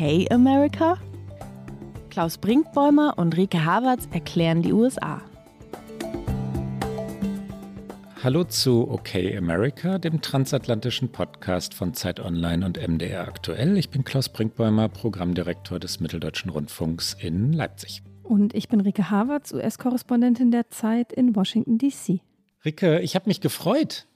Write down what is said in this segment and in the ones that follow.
Okay America? Klaus Brinkbäumer und Rike Havertz erklären die USA. Hallo zu Okay America, dem transatlantischen Podcast von Zeit Online und MDR aktuell. Ich bin Klaus Brinkbäumer, Programmdirektor des Mitteldeutschen Rundfunks in Leipzig. Und ich bin Rike Havertz, US-Korrespondentin der Zeit in Washington, D.C. Rike, ich habe mich gefreut.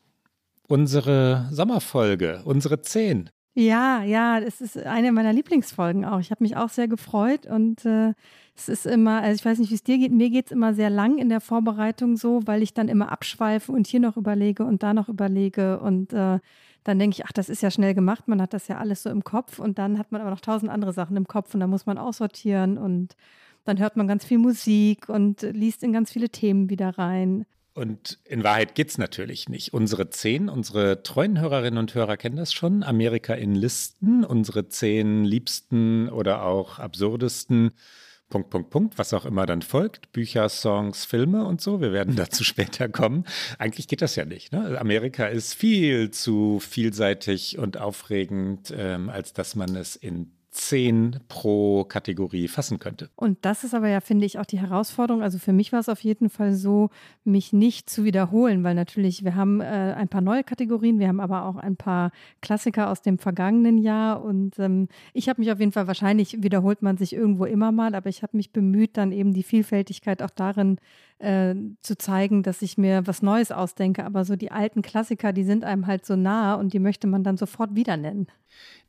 Unsere Sommerfolge, unsere 10. Ja, ja, es ist eine meiner Lieblingsfolgen auch. Ich habe mich auch sehr gefreut und äh, es ist immer, also ich weiß nicht, wie es dir geht, mir geht es immer sehr lang in der Vorbereitung so, weil ich dann immer abschweife und hier noch überlege und da noch überlege. Und äh, dann denke ich, ach, das ist ja schnell gemacht, man hat das ja alles so im Kopf. Und dann hat man aber noch tausend andere Sachen im Kopf. Und da muss man aussortieren. Und dann hört man ganz viel Musik und liest in ganz viele Themen wieder rein. Und in Wahrheit geht es natürlich nicht. Unsere zehn, unsere treuen Hörerinnen und Hörer kennen das schon. Amerika in Listen, unsere zehn liebsten oder auch absurdesten Punkt, Punkt, Punkt, was auch immer dann folgt. Bücher, Songs, Filme und so. Wir werden dazu später kommen. Eigentlich geht das ja nicht. Ne? Amerika ist viel zu vielseitig und aufregend, ähm, als dass man es in zehn pro Kategorie fassen könnte. Und das ist aber ja, finde ich, auch die Herausforderung. Also für mich war es auf jeden Fall so, mich nicht zu wiederholen, weil natürlich, wir haben äh, ein paar neue Kategorien, wir haben aber auch ein paar Klassiker aus dem vergangenen Jahr. Und ähm, ich habe mich auf jeden Fall, wahrscheinlich wiederholt man sich irgendwo immer mal, aber ich habe mich bemüht, dann eben die Vielfältigkeit auch darin äh, zu zeigen, dass ich mir was Neues ausdenke. Aber so die alten Klassiker, die sind einem halt so nah und die möchte man dann sofort wieder nennen.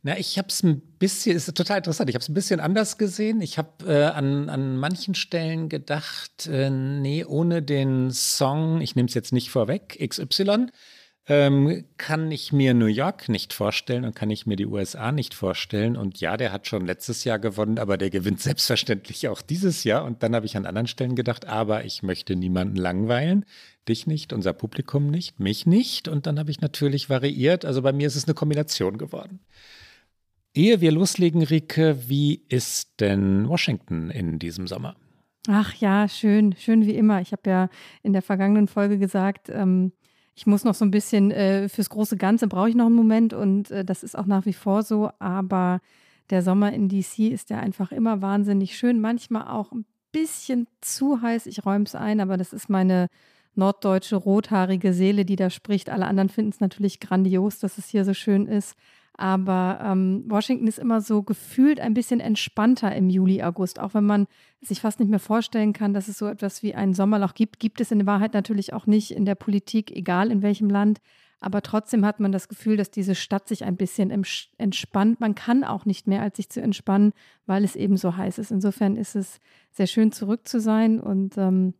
Na, ich habe es ein bisschen, ist total interessant, ich habe es ein bisschen anders gesehen. Ich habe äh, an, an manchen Stellen gedacht, äh, nee, ohne den Song, ich nehme es jetzt nicht vorweg, XY, ähm, kann ich mir New York nicht vorstellen und kann ich mir die USA nicht vorstellen. Und ja, der hat schon letztes Jahr gewonnen, aber der gewinnt selbstverständlich auch dieses Jahr. Und dann habe ich an anderen Stellen gedacht, aber ich möchte niemanden langweilen. Dich nicht, unser Publikum nicht, mich nicht. Und dann habe ich natürlich variiert. Also bei mir ist es eine Kombination geworden. Ehe wir loslegen, Rike, wie ist denn Washington in diesem Sommer? Ach ja, schön, schön wie immer. Ich habe ja in der vergangenen Folge gesagt, ähm, ich muss noch so ein bisschen äh, fürs große Ganze brauche ich noch einen Moment und äh, das ist auch nach wie vor so. Aber der Sommer in DC ist ja einfach immer wahnsinnig schön. Manchmal auch ein bisschen zu heiß. Ich räume es ein, aber das ist meine norddeutsche rothaarige Seele, die da spricht. Alle anderen finden es natürlich grandios, dass es hier so schön ist. Aber ähm, Washington ist immer so gefühlt ein bisschen entspannter im Juli, August. Auch wenn man sich fast nicht mehr vorstellen kann, dass es so etwas wie ein Sommerloch gibt, gibt es in Wahrheit natürlich auch nicht in der Politik, egal in welchem Land. Aber trotzdem hat man das Gefühl, dass diese Stadt sich ein bisschen entspannt. Man kann auch nicht mehr, als sich zu entspannen, weil es eben so heiß ist. Insofern ist es sehr schön, zurück zu sein. Und ähm,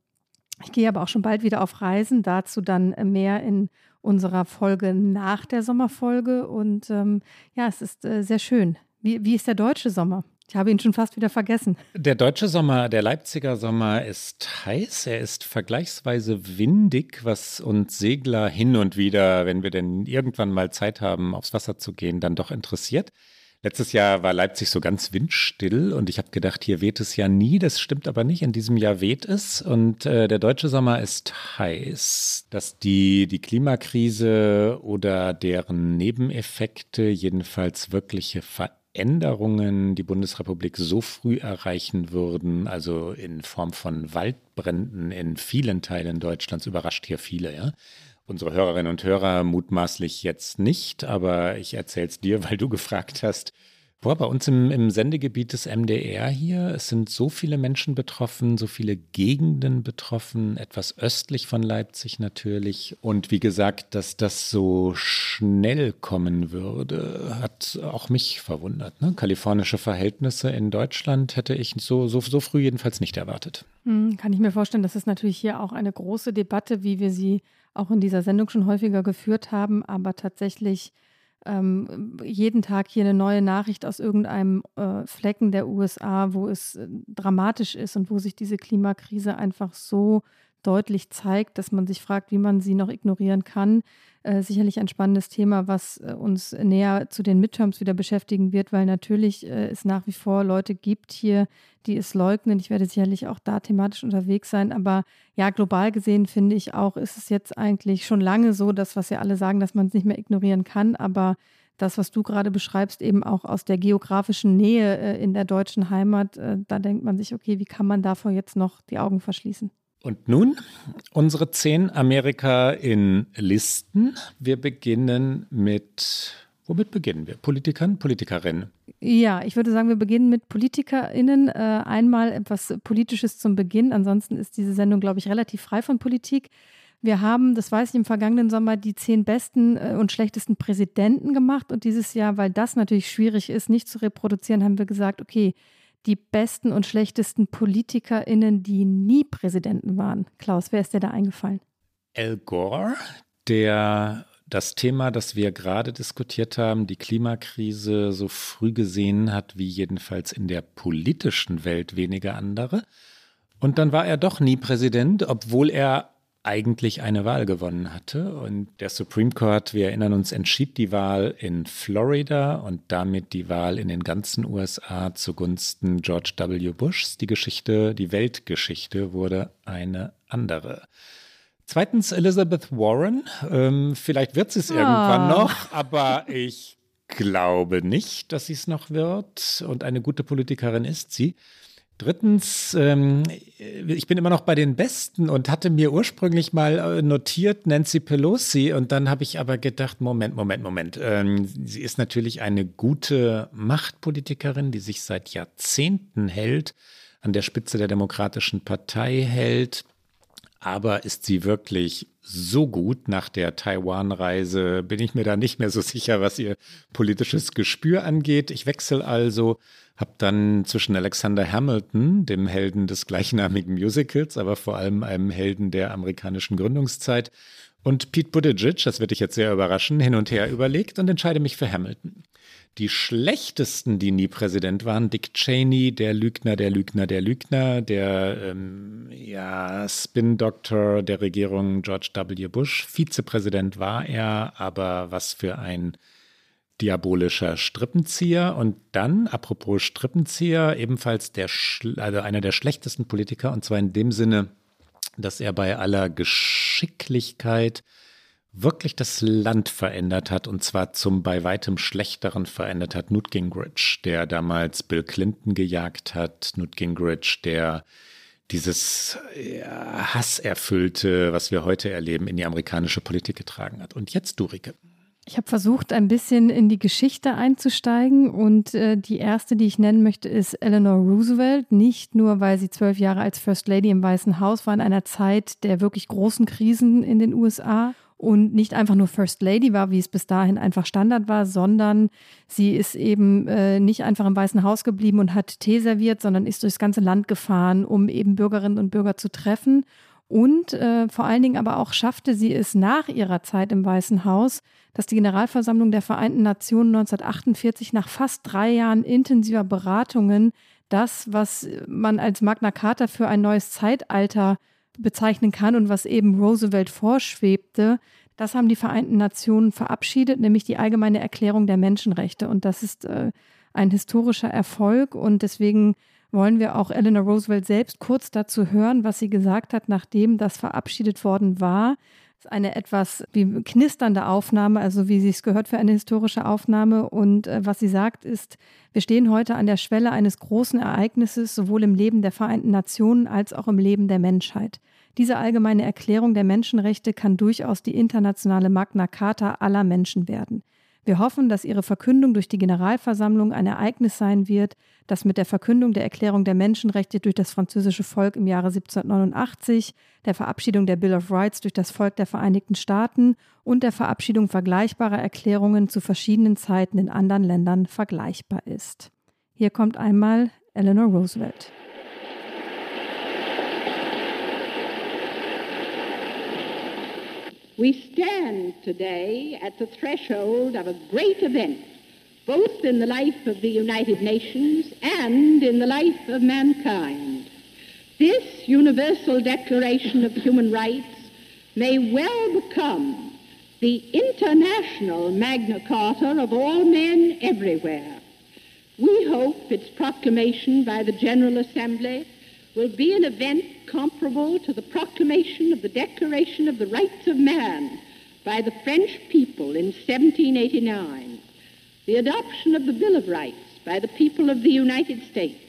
ich gehe aber auch schon bald wieder auf Reisen, dazu dann mehr in unserer Folge nach der Sommerfolge. Und ähm, ja, es ist äh, sehr schön. Wie, wie ist der deutsche Sommer? Ich habe ihn schon fast wieder vergessen. Der deutsche Sommer, der Leipziger Sommer ist heiß. Er ist vergleichsweise windig, was uns Segler hin und wieder, wenn wir denn irgendwann mal Zeit haben, aufs Wasser zu gehen, dann doch interessiert. Letztes Jahr war Leipzig so ganz windstill und ich habe gedacht, hier weht es ja nie. Das stimmt aber nicht. In diesem Jahr weht es und äh, der deutsche Sommer ist heiß. Dass die, die Klimakrise oder deren Nebeneffekte, jedenfalls wirkliche Veränderungen, die Bundesrepublik so früh erreichen würden, also in Form von Waldbränden in vielen Teilen Deutschlands, überrascht hier viele, ja. Unsere Hörerinnen und Hörer mutmaßlich jetzt nicht, aber ich erzähle es dir, weil du gefragt hast. Boah, bei uns im, im Sendegebiet des MDR hier, es sind so viele Menschen betroffen, so viele Gegenden betroffen, etwas östlich von Leipzig natürlich. Und wie gesagt, dass das so schnell kommen würde, hat auch mich verwundert. Ne? Kalifornische Verhältnisse in Deutschland hätte ich so, so, so früh jedenfalls nicht erwartet. Hm, kann ich mir vorstellen, das ist natürlich hier auch eine große Debatte, wie wir sie auch in dieser Sendung schon häufiger geführt haben, aber tatsächlich ähm, jeden Tag hier eine neue Nachricht aus irgendeinem äh, Flecken der USA, wo es äh, dramatisch ist und wo sich diese Klimakrise einfach so deutlich zeigt, dass man sich fragt, wie man sie noch ignorieren kann. Äh, sicherlich ein spannendes Thema, was äh, uns näher zu den Midterms wieder beschäftigen wird, weil natürlich äh, es nach wie vor Leute gibt hier, die es leugnen. Ich werde sicherlich auch da thematisch unterwegs sein. Aber ja, global gesehen finde ich auch, ist es jetzt eigentlich schon lange so, dass was ja alle sagen, dass man es nicht mehr ignorieren kann. Aber das, was du gerade beschreibst, eben auch aus der geografischen Nähe äh, in der deutschen Heimat, äh, da denkt man sich, okay, wie kann man davor jetzt noch die Augen verschließen? Und nun unsere zehn Amerika in Listen. Wir beginnen mit, womit beginnen wir? Politikern, Politikerinnen? Ja, ich würde sagen, wir beginnen mit PolitikerInnen. Äh, einmal etwas Politisches zum Beginn. Ansonsten ist diese Sendung, glaube ich, relativ frei von Politik. Wir haben, das weiß ich, im vergangenen Sommer die zehn besten äh, und schlechtesten Präsidenten gemacht. Und dieses Jahr, weil das natürlich schwierig ist, nicht zu reproduzieren, haben wir gesagt, okay, die besten und schlechtesten PolitikerInnen, die nie Präsidenten waren. Klaus, wer ist dir da eingefallen? Al Gore, der das Thema, das wir gerade diskutiert haben, die Klimakrise so früh gesehen hat, wie jedenfalls in der politischen Welt wenige andere. Und dann war er doch nie Präsident, obwohl er eigentlich eine Wahl gewonnen hatte. Und der Supreme Court, wir erinnern uns, entschied die Wahl in Florida und damit die Wahl in den ganzen USA zugunsten George W. Bushs. Die Geschichte, die Weltgeschichte wurde eine andere. Zweitens Elizabeth Warren. Ähm, vielleicht wird sie es oh. irgendwann noch, aber ich glaube nicht, dass sie es noch wird. Und eine gute Politikerin ist sie. Drittens, ähm, ich bin immer noch bei den Besten und hatte mir ursprünglich mal äh, notiert Nancy Pelosi und dann habe ich aber gedacht, Moment, Moment, Moment. Ähm, sie ist natürlich eine gute Machtpolitikerin, die sich seit Jahrzehnten hält, an der Spitze der Demokratischen Partei hält. Aber ist sie wirklich so gut nach der Taiwan-Reise? Bin ich mir da nicht mehr so sicher, was ihr politisches Gespür angeht. Ich wechsle also habe dann zwischen Alexander Hamilton, dem Helden des gleichnamigen Musicals, aber vor allem einem Helden der amerikanischen Gründungszeit, und Pete Buttigieg, das wird dich jetzt sehr überraschen, hin und her überlegt und entscheide mich für Hamilton. Die schlechtesten, die nie Präsident waren, Dick Cheney, der Lügner, der Lügner, der Lügner, der ähm, ja, Spin-Doktor der Regierung George W. Bush. Vizepräsident war er, aber was für ein diabolischer Strippenzieher und dann, apropos Strippenzieher, ebenfalls der, also einer der schlechtesten Politiker und zwar in dem Sinne, dass er bei aller Geschicklichkeit wirklich das Land verändert hat und zwar zum bei weitem schlechteren verändert hat. Newt Gingrich, der damals Bill Clinton gejagt hat, Newt Gingrich, der dieses ja, Hasserfüllte, was wir heute erleben, in die amerikanische Politik getragen hat. Und jetzt du, Rike. Ich habe versucht, ein bisschen in die Geschichte einzusteigen und äh, die erste, die ich nennen möchte, ist Eleanor Roosevelt. Nicht nur, weil sie zwölf Jahre als First Lady im Weißen Haus war in einer Zeit der wirklich großen Krisen in den USA und nicht einfach nur First Lady war, wie es bis dahin einfach Standard war, sondern sie ist eben äh, nicht einfach im Weißen Haus geblieben und hat Tee serviert, sondern ist durchs ganze Land gefahren, um eben Bürgerinnen und Bürger zu treffen. Und äh, vor allen Dingen aber auch schaffte sie es nach ihrer Zeit im Weißen Haus, dass die Generalversammlung der Vereinten Nationen 1948 nach fast drei Jahren intensiver Beratungen das, was man als Magna Carta für ein neues Zeitalter bezeichnen kann und was eben Roosevelt vorschwebte, das haben die Vereinten Nationen verabschiedet, nämlich die allgemeine Erklärung der Menschenrechte. Und das ist äh, ein historischer Erfolg und deswegen wollen wir auch Eleanor Roosevelt selbst kurz dazu hören, was sie gesagt hat, nachdem das verabschiedet worden war eine etwas wie knisternde Aufnahme, also wie sie es gehört für eine historische Aufnahme. Und äh, was sie sagt, ist, wir stehen heute an der Schwelle eines großen Ereignisses, sowohl im Leben der Vereinten Nationen als auch im Leben der Menschheit. Diese allgemeine Erklärung der Menschenrechte kann durchaus die internationale Magna Carta aller Menschen werden. Wir hoffen, dass Ihre Verkündung durch die Generalversammlung ein Ereignis sein wird, das mit der Verkündung der Erklärung der Menschenrechte durch das französische Volk im Jahre 1789, der Verabschiedung der Bill of Rights durch das Volk der Vereinigten Staaten und der Verabschiedung vergleichbarer Erklärungen zu verschiedenen Zeiten in anderen Ländern vergleichbar ist. Hier kommt einmal Eleanor Roosevelt. We stand today at the threshold of a great event, both in the life of the United Nations and in the life of mankind. This Universal Declaration of Human Rights may well become the international Magna Carta of all men everywhere. We hope its proclamation by the General Assembly will be an event comparable to the proclamation of the Declaration of the Rights of Man by the French people in 1789, the adoption of the Bill of Rights by the people of the United States,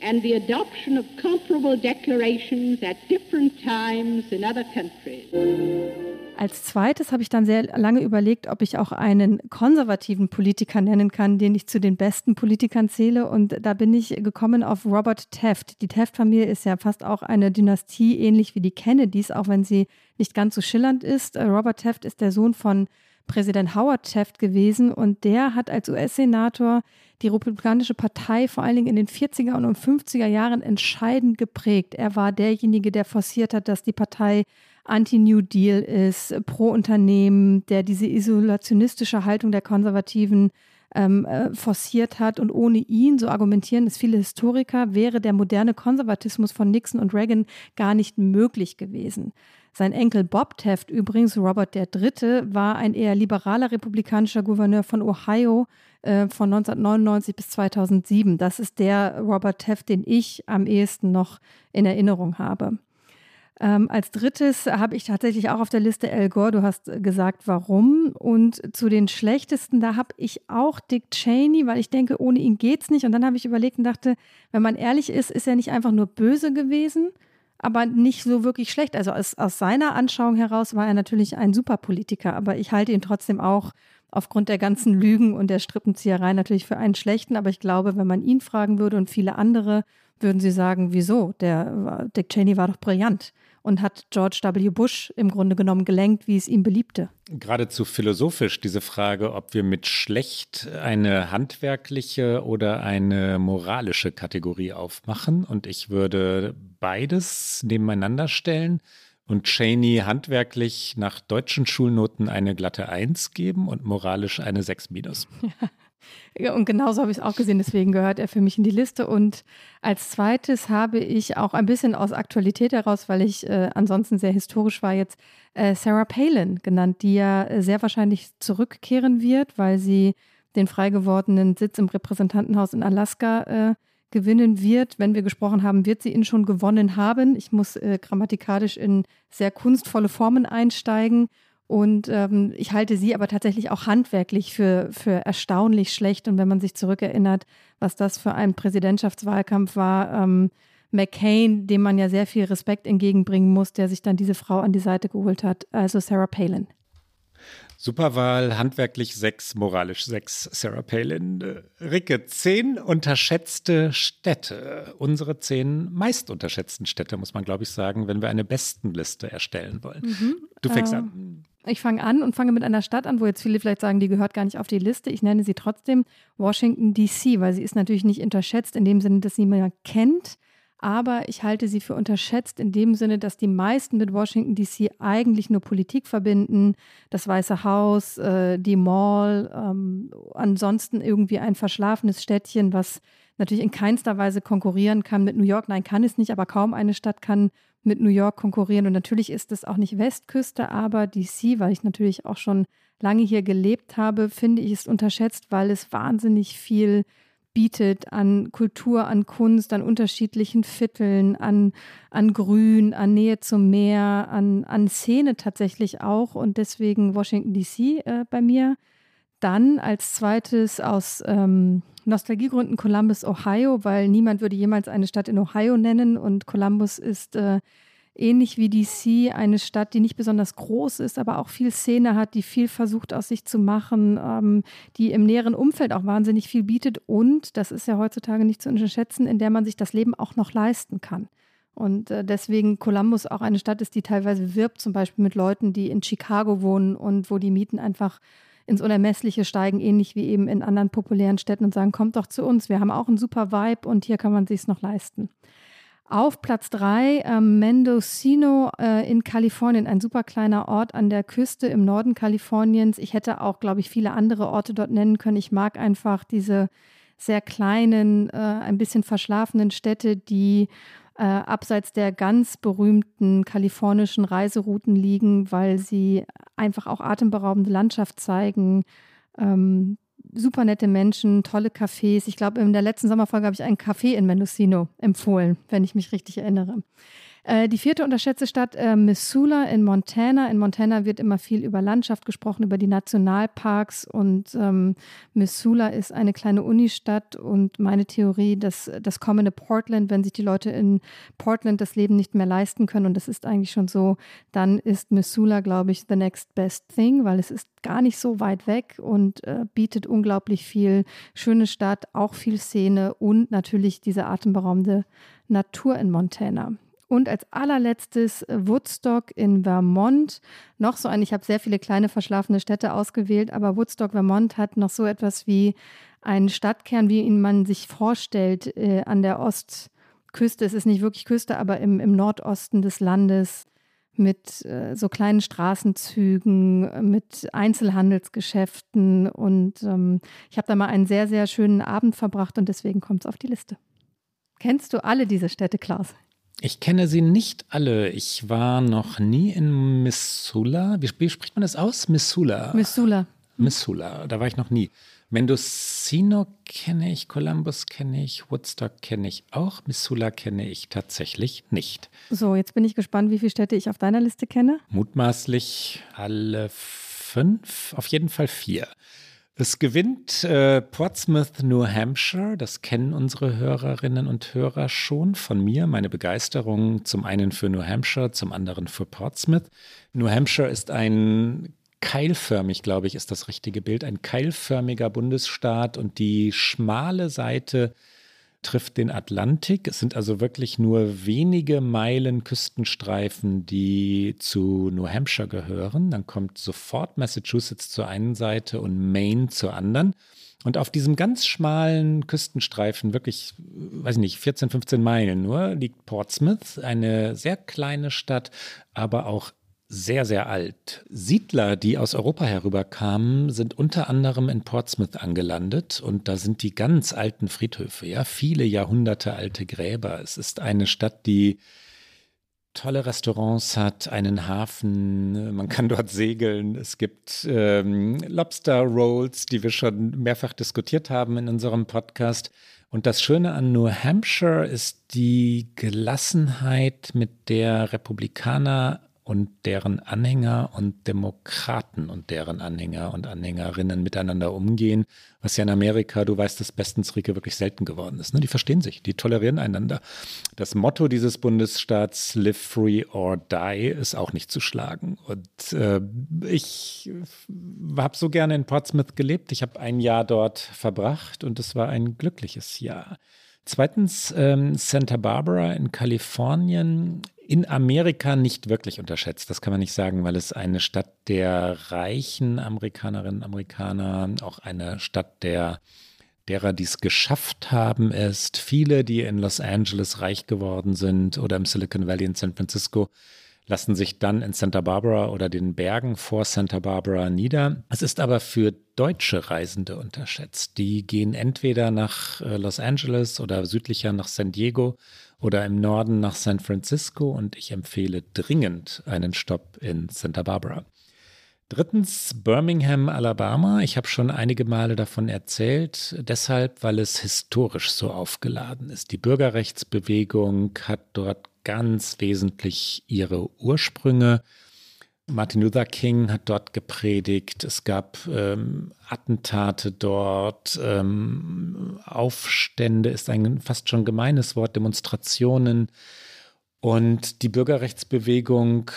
and the adoption of comparable declarations at different times in other countries. Als zweites habe ich dann sehr lange überlegt, ob ich auch einen konservativen Politiker nennen kann, den ich zu den besten Politikern zähle. Und da bin ich gekommen auf Robert Taft. Die Taft-Familie ist ja fast auch eine Dynastie, ähnlich wie die Kennedys, auch wenn sie nicht ganz so schillernd ist. Robert Taft ist der Sohn von Präsident Howard Taft gewesen und der hat als US-Senator die Republikanische Partei vor allen Dingen in den 40er und 50er Jahren entscheidend geprägt. Er war derjenige, der forciert hat, dass die Partei Anti-New Deal ist, pro Unternehmen, der diese isolationistische Haltung der Konservativen ähm, äh, forciert hat. Und ohne ihn, so argumentieren es viele Historiker, wäre der moderne Konservatismus von Nixon und Reagan gar nicht möglich gewesen. Sein Enkel Bob Taft, übrigens Robert III., war ein eher liberaler republikanischer Gouverneur von Ohio äh, von 1999 bis 2007. Das ist der Robert Taft, den ich am ehesten noch in Erinnerung habe. Ähm, als drittes habe ich tatsächlich auch auf der Liste Al Gore. Du hast gesagt, warum. Und zu den schlechtesten, da habe ich auch Dick Cheney, weil ich denke, ohne ihn geht's nicht. Und dann habe ich überlegt und dachte, wenn man ehrlich ist, ist er nicht einfach nur böse gewesen, aber nicht so wirklich schlecht. Also aus, aus seiner Anschauung heraus war er natürlich ein Superpolitiker, aber ich halte ihn trotzdem auch aufgrund der ganzen Lügen und der Strippenzieherei natürlich für einen schlechten. Aber ich glaube, wenn man ihn fragen würde und viele andere, würden sie sagen, wieso? Der Dick Cheney war doch brillant und hat George W. Bush im Grunde genommen gelenkt, wie es ihm beliebte. Geradezu philosophisch diese Frage, ob wir mit schlecht eine handwerkliche oder eine moralische Kategorie aufmachen. Und ich würde beides nebeneinander stellen und Cheney handwerklich nach deutschen Schulnoten eine glatte Eins geben und moralisch eine 6 minus. Ja. Und genauso habe ich es auch gesehen, deswegen gehört er für mich in die Liste. Und als zweites habe ich auch ein bisschen aus Aktualität heraus, weil ich äh, ansonsten sehr historisch war, jetzt äh, Sarah Palin genannt, die ja sehr wahrscheinlich zurückkehren wird, weil sie den frei gewordenen Sitz im Repräsentantenhaus in Alaska äh, gewinnen wird. Wenn wir gesprochen haben, wird sie ihn schon gewonnen haben. Ich muss äh, grammatikalisch in sehr kunstvolle Formen einsteigen. Und ähm, ich halte sie aber tatsächlich auch handwerklich für, für erstaunlich schlecht. Und wenn man sich zurückerinnert, was das für ein Präsidentschaftswahlkampf war, ähm, McCain, dem man ja sehr viel Respekt entgegenbringen muss, der sich dann diese Frau an die Seite geholt hat, also Sarah Palin. Superwahl, handwerklich sechs, moralisch sechs, Sarah Palin. Äh, Ricke, zehn unterschätzte Städte. Unsere zehn meist unterschätzten Städte, muss man, glaube ich, sagen, wenn wir eine Bestenliste erstellen wollen. Mhm. Du fängst äh, an. Ich fange an und fange mit einer Stadt an, wo jetzt viele vielleicht sagen, die gehört gar nicht auf die Liste. Ich nenne sie trotzdem Washington, D.C., weil sie ist natürlich nicht unterschätzt in dem Sinne, dass sie man kennt. Aber ich halte sie für unterschätzt in dem Sinne, dass die meisten mit Washington, D.C. eigentlich nur Politik verbinden. Das Weiße Haus, äh, die Mall, ähm, ansonsten irgendwie ein verschlafenes Städtchen, was natürlich in keinster Weise konkurrieren kann mit New York. Nein, kann es nicht, aber kaum eine Stadt kann mit New York konkurrieren. Und natürlich ist es auch nicht Westküste, aber DC, weil ich natürlich auch schon lange hier gelebt habe, finde ich es unterschätzt, weil es wahnsinnig viel bietet an Kultur, an Kunst, an unterschiedlichen Vierteln, an, an Grün, an Nähe zum Meer, an, an Szene tatsächlich auch und deswegen Washington DC äh, bei mir. Dann als zweites aus ähm, Nostalgiegründen Columbus, Ohio, weil niemand würde jemals eine Stadt in Ohio nennen und Columbus ist äh, ähnlich wie DC eine Stadt, die nicht besonders groß ist, aber auch viel Szene hat, die viel versucht aus sich zu machen, ähm, die im näheren Umfeld auch wahnsinnig viel bietet und, das ist ja heutzutage nicht zu unterschätzen, in der man sich das Leben auch noch leisten kann. Und äh, deswegen Columbus auch eine Stadt ist, die teilweise wirbt, zum Beispiel mit Leuten, die in Chicago wohnen und wo die Mieten einfach ins Unermessliche steigen, ähnlich wie eben in anderen populären Städten und sagen, kommt doch zu uns, wir haben auch einen super Vibe und hier kann man sich noch leisten. Auf Platz drei äh, Mendocino äh, in Kalifornien, ein super kleiner Ort an der Küste im Norden Kaliforniens. Ich hätte auch, glaube ich, viele andere Orte dort nennen können. Ich mag einfach diese sehr kleinen, äh, ein bisschen verschlafenen Städte, die äh, abseits der ganz berühmten kalifornischen Reiserouten liegen, weil sie einfach auch atemberaubende Landschaft zeigen. Ähm, super nette Menschen, tolle Cafés. Ich glaube, in der letzten Sommerfolge habe ich einen Café in Mendocino empfohlen, wenn ich mich richtig erinnere. Äh, die vierte unterschätzte Stadt, äh, Missoula in Montana. In Montana wird immer viel über Landschaft gesprochen, über die Nationalparks und ähm, Missoula ist eine kleine Unistadt und meine Theorie, dass das kommende Portland, wenn sich die Leute in Portland das Leben nicht mehr leisten können und das ist eigentlich schon so, dann ist Missoula, glaube ich, the next best thing, weil es ist gar nicht so weit weg und äh, bietet unglaublich viel. Schöne Stadt, auch viel Szene und natürlich diese atemberaubende Natur in Montana. Und als allerletztes äh, Woodstock in Vermont. Noch so ein, ich habe sehr viele kleine verschlafene Städte ausgewählt, aber Woodstock, Vermont hat noch so etwas wie einen Stadtkern, wie ihn man sich vorstellt, äh, an der Ostküste. Es ist nicht wirklich Küste, aber im, im Nordosten des Landes mit äh, so kleinen Straßenzügen, mit Einzelhandelsgeschäften. Und ähm, ich habe da mal einen sehr, sehr schönen Abend verbracht und deswegen kommt es auf die Liste. Kennst du alle diese Städte, Klaus? Ich kenne sie nicht alle. Ich war noch nie in Missoula. Wie, wie spricht man das aus? Missoula. Missoula. Hm. Missoula, da war ich noch nie. Mendocino kenne ich, Columbus kenne ich, Woodstock kenne ich auch, Missoula kenne ich tatsächlich nicht. So, jetzt bin ich gespannt, wie viele Städte ich auf deiner Liste kenne. Mutmaßlich alle fünf, auf jeden Fall vier. Es gewinnt äh, Portsmouth, New Hampshire. Das kennen unsere Hörerinnen und Hörer schon von mir. Meine Begeisterung zum einen für New Hampshire, zum anderen für Portsmouth. New Hampshire ist ein keilförmig, glaube ich, ist das richtige Bild, ein keilförmiger Bundesstaat und die schmale Seite trifft den Atlantik. Es sind also wirklich nur wenige Meilen Küstenstreifen, die zu New Hampshire gehören. Dann kommt sofort Massachusetts zur einen Seite und Maine zur anderen. Und auf diesem ganz schmalen Küstenstreifen, wirklich, weiß ich nicht, 14, 15 Meilen nur, liegt Portsmouth, eine sehr kleine Stadt, aber auch sehr, sehr alt. Siedler, die aus Europa herüberkamen, sind unter anderem in Portsmouth angelandet und da sind die ganz alten Friedhöfe, ja, viele Jahrhunderte alte Gräber. Es ist eine Stadt, die tolle Restaurants hat, einen Hafen, man kann dort segeln. Es gibt ähm, Lobster Rolls, die wir schon mehrfach diskutiert haben in unserem Podcast. Und das Schöne an New Hampshire ist die Gelassenheit, mit der Republikaner und deren Anhänger und Demokraten und deren Anhänger und Anhängerinnen miteinander umgehen, was ja in Amerika, du weißt es bestens, Rike, wirklich selten geworden ist. Ne? Die verstehen sich, die tolerieren einander. Das Motto dieses Bundesstaats, Live Free or Die, ist auch nicht zu schlagen. Und äh, ich habe so gerne in Portsmouth gelebt. Ich habe ein Jahr dort verbracht und es war ein glückliches Jahr. Zweitens, ähm, Santa Barbara in Kalifornien in Amerika nicht wirklich unterschätzt. Das kann man nicht sagen, weil es eine Stadt der reichen Amerikanerinnen und Amerikaner, auch eine Stadt der derer, die es geschafft haben, ist. Viele, die in Los Angeles reich geworden sind oder im Silicon Valley in San Francisco, lassen sich dann in Santa Barbara oder den Bergen vor Santa Barbara nieder. Es ist aber für deutsche Reisende unterschätzt. Die gehen entweder nach äh, Los Angeles oder südlicher nach San Diego oder im Norden nach San Francisco und ich empfehle dringend einen Stopp in Santa Barbara. Drittens Birmingham, Alabama. Ich habe schon einige Male davon erzählt, deshalb, weil es historisch so aufgeladen ist. Die Bürgerrechtsbewegung hat dort ganz wesentlich ihre Ursprünge. Martin Luther King hat dort gepredigt. Es gab ähm, Attentate dort, ähm, Aufstände ist ein fast schon gemeines Wort, Demonstrationen. Und die Bürgerrechtsbewegung,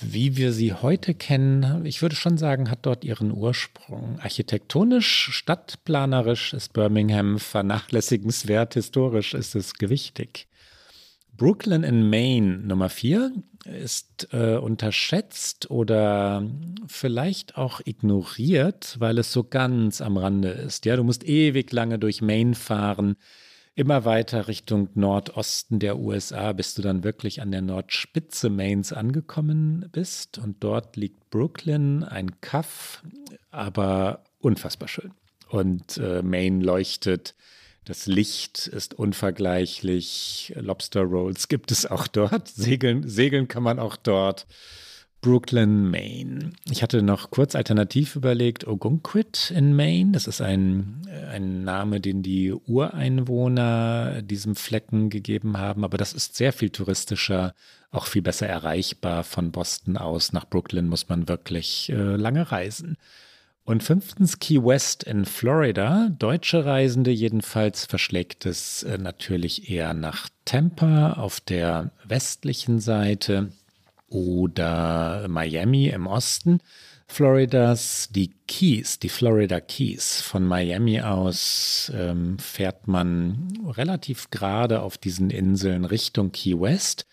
wie wir sie heute kennen, ich würde schon sagen, hat dort ihren Ursprung. Architektonisch, stadtplanerisch ist Birmingham vernachlässigenswert, historisch ist es gewichtig. Brooklyn in Maine Nummer 4 ist äh, unterschätzt oder vielleicht auch ignoriert, weil es so ganz am Rande ist. Ja, du musst ewig lange durch Maine fahren, immer weiter Richtung Nordosten der USA, bis du dann wirklich an der Nordspitze Maines angekommen bist. Und dort liegt Brooklyn, ein Kaff, aber unfassbar schön. Und äh, Maine leuchtet Das Licht ist unvergleichlich. Lobster Rolls gibt es auch dort. Segeln, segeln kann man auch dort. Brooklyn, Maine. Ich hatte noch kurz alternativ überlegt, Ogunquit in Maine. Das ist ein, ein Name, den die Ureinwohner diesem Flecken gegeben haben, aber das ist sehr viel touristischer, auch viel besser erreichbar. Von Boston aus nach Brooklyn muss man wirklich äh, lange reisen. Und fünftens Key West in Florida. Deutsche Reisende jedenfalls verschlägt es äh, natürlich eher nach Tampa auf der westlichen Seite oder Miami im Osten Floridas, die Keys, die Florida Keys. Von Miami aus ähm, fährt man relativ gerade auf diesen Inseln Richtung Key West.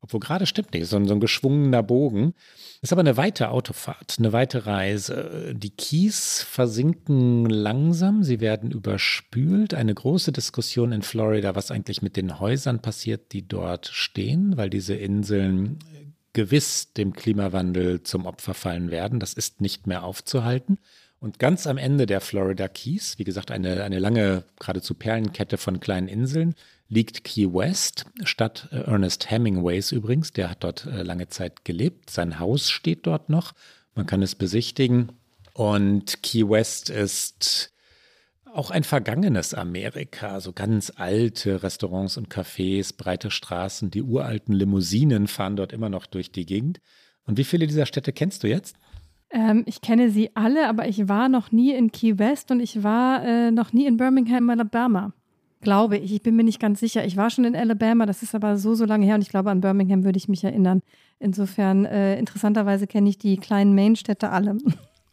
Obwohl gerade stimmt nicht, so ein, so ein geschwungener Bogen. Ist aber eine weite Autofahrt, eine weite Reise. Die Keys versinken langsam, sie werden überspült. Eine große Diskussion in Florida, was eigentlich mit den Häusern passiert, die dort stehen, weil diese Inseln gewiss dem Klimawandel zum Opfer fallen werden. Das ist nicht mehr aufzuhalten. Und ganz am Ende der Florida Keys, wie gesagt, eine, eine lange, geradezu Perlenkette von kleinen Inseln, liegt Key West, Stadt äh, Ernest Hemingways übrigens. Der hat dort äh, lange Zeit gelebt. Sein Haus steht dort noch. Man kann es besichtigen. Und Key West ist auch ein vergangenes Amerika, so ganz alte Restaurants und Cafés, breite Straßen, die uralten Limousinen fahren dort immer noch durch die Gegend. Und wie viele dieser Städte kennst du jetzt? Ähm, ich kenne sie alle, aber ich war noch nie in Key West und ich war äh, noch nie in Birmingham, Alabama. Glaube ich. Ich bin mir nicht ganz sicher. Ich war schon in Alabama, das ist aber so, so lange her und ich glaube, an Birmingham würde ich mich erinnern. Insofern, äh, interessanterweise kenne ich die kleinen Main-Städte alle.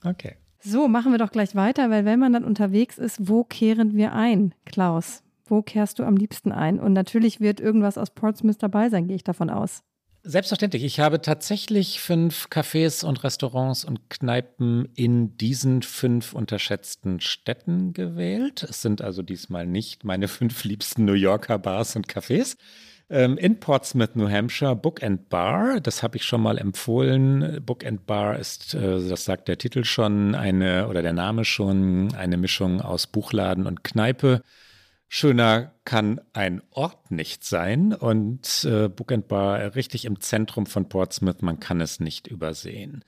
Okay. So, machen wir doch gleich weiter, weil wenn man dann unterwegs ist, wo kehren wir ein, Klaus? Wo kehrst du am liebsten ein? Und natürlich wird irgendwas aus Portsmouth dabei sein, gehe ich davon aus. Selbstverständlich. Ich habe tatsächlich fünf Cafés und Restaurants und Kneipen in diesen fünf unterschätzten Städten gewählt. Es sind also diesmal nicht meine fünf liebsten New Yorker Bars und Cafés, in Portsmouth, New Hampshire, Book and Bar. Das habe ich schon mal empfohlen. Book and Bar ist, äh, das sagt der Titel schon, eine oder der Name schon, eine Mischung aus Buchladen und Kneipe. Schöner kann ein Ort nicht sein und äh, Book and Bar richtig im Zentrum von Portsmouth, man kann es nicht übersehen.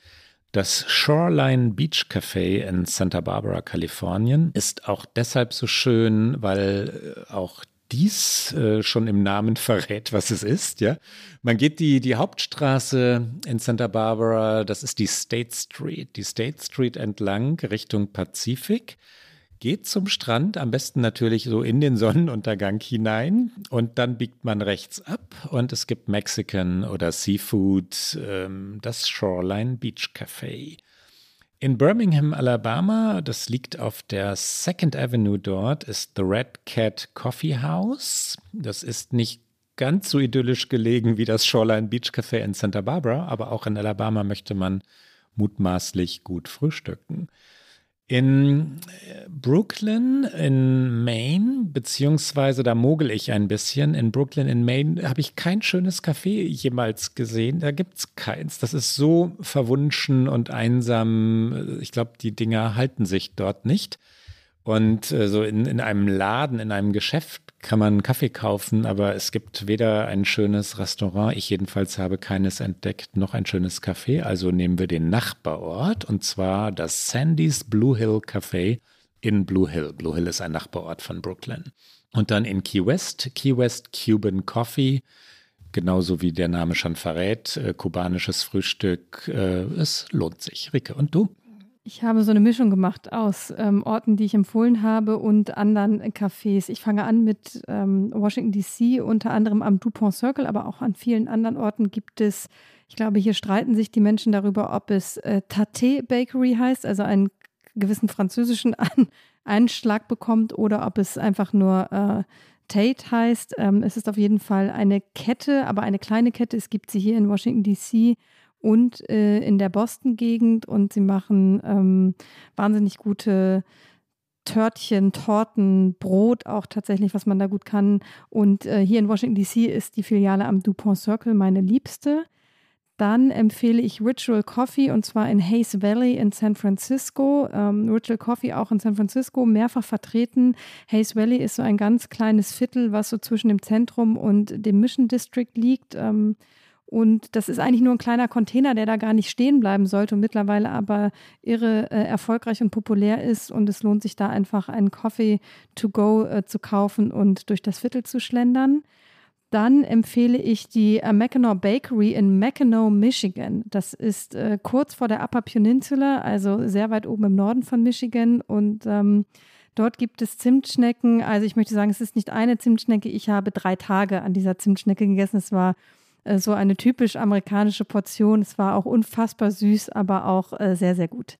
Das Shoreline Beach Café in Santa Barbara, Kalifornien, ist auch deshalb so schön, weil äh, auch dies äh, schon im Namen verrät, was es ist. Ja, man geht die die Hauptstraße in Santa Barbara, das ist die State Street, die State Street entlang Richtung Pazifik. Geht zum Strand, am besten natürlich so in den Sonnenuntergang hinein und dann biegt man rechts ab und es gibt Mexican oder Seafood, ähm, das Shoreline Beach Café. In Birmingham, Alabama, das liegt auf der Second Avenue dort, ist The Red Cat Coffee House. Das ist nicht ganz so idyllisch gelegen wie das Shoreline Beach Café in Santa Barbara, aber auch in Alabama möchte man mutmaßlich gut frühstücken. In äh, Brooklyn in Maine, beziehungsweise da mogel ich ein bisschen, in Brooklyn in Maine habe ich kein schönes Café jemals gesehen. Da gibt es keins. Das ist so verwunschen und einsam. Ich glaube, die Dinger halten sich dort nicht. Und äh, so in, in einem Laden, in einem Geschäft kann man Kaffee kaufen, aber es gibt weder ein schönes Restaurant, ich jedenfalls habe keines entdeckt, noch ein schönes Café. Also nehmen wir den Nachbarort und zwar das Sandy's Blue Hill Café in Blue Hill. Blue Hill ist ein Nachbarort von Brooklyn. Und dann in Key West, Key West Cuban Coffee genauso wie der Name schon verrät, äh, kubanisches Frühstück. Äh, es lohnt sich. Rike, und du? Ich habe so eine Mischung gemacht aus ähm, Orten, die ich empfohlen habe und anderen Cafés. Ich fange an mit ähm, Washington DC, unter anderem am Dupont Circle, aber auch an vielen anderen Orten gibt es, ich glaube, hier streiten sich die Menschen darüber, ob es äh, Tate Bakery heißt, also einen gewissen französischen an Einschlag bekommt oder ob es einfach nur äh, Tate heißt. Ähm, es ist auf jeden Fall eine Kette, aber eine kleine Kette. Es gibt sie hier in Washington DC und äh, in der Boston-Gegend und sie machen ähm, wahnsinnig gute Törtchen, Torten, Brot auch tatsächlich, was man da gut kann. Und äh, hier in Washington DC ist die Filiale am Dupont Circle meine liebste. Dann empfehle ich Ritual Coffee und zwar in Hayes Valley in San Francisco. Ähm, Ritual Coffee auch in San Francisco, mehrfach vertreten. Hayes Valley ist so ein ganz kleines Viertel, was so zwischen dem Zentrum und dem Mission District liegt. Ähm, und das ist eigentlich nur ein kleiner Container, der da gar nicht stehen bleiben sollte und mittlerweile aber irre äh, erfolgreich und populär ist. Und es lohnt sich da einfach einen Coffee to go äh, zu kaufen und durch das Viertel zu schlendern. Dann empfehle ich die äh, Mackinac Bakery in Mackinac, Michigan. Das ist äh, kurz vor der Upper Peninsula, also sehr weit oben im Norden von Michigan. Und ähm, dort gibt es Zimtschnecken. Also ich möchte sagen, es ist nicht eine Zimtschnecke. Ich habe drei Tage an dieser Zimtschnecke gegessen. Es war so eine typisch amerikanische Portion. Es war auch unfassbar süß, aber auch äh, sehr, sehr gut.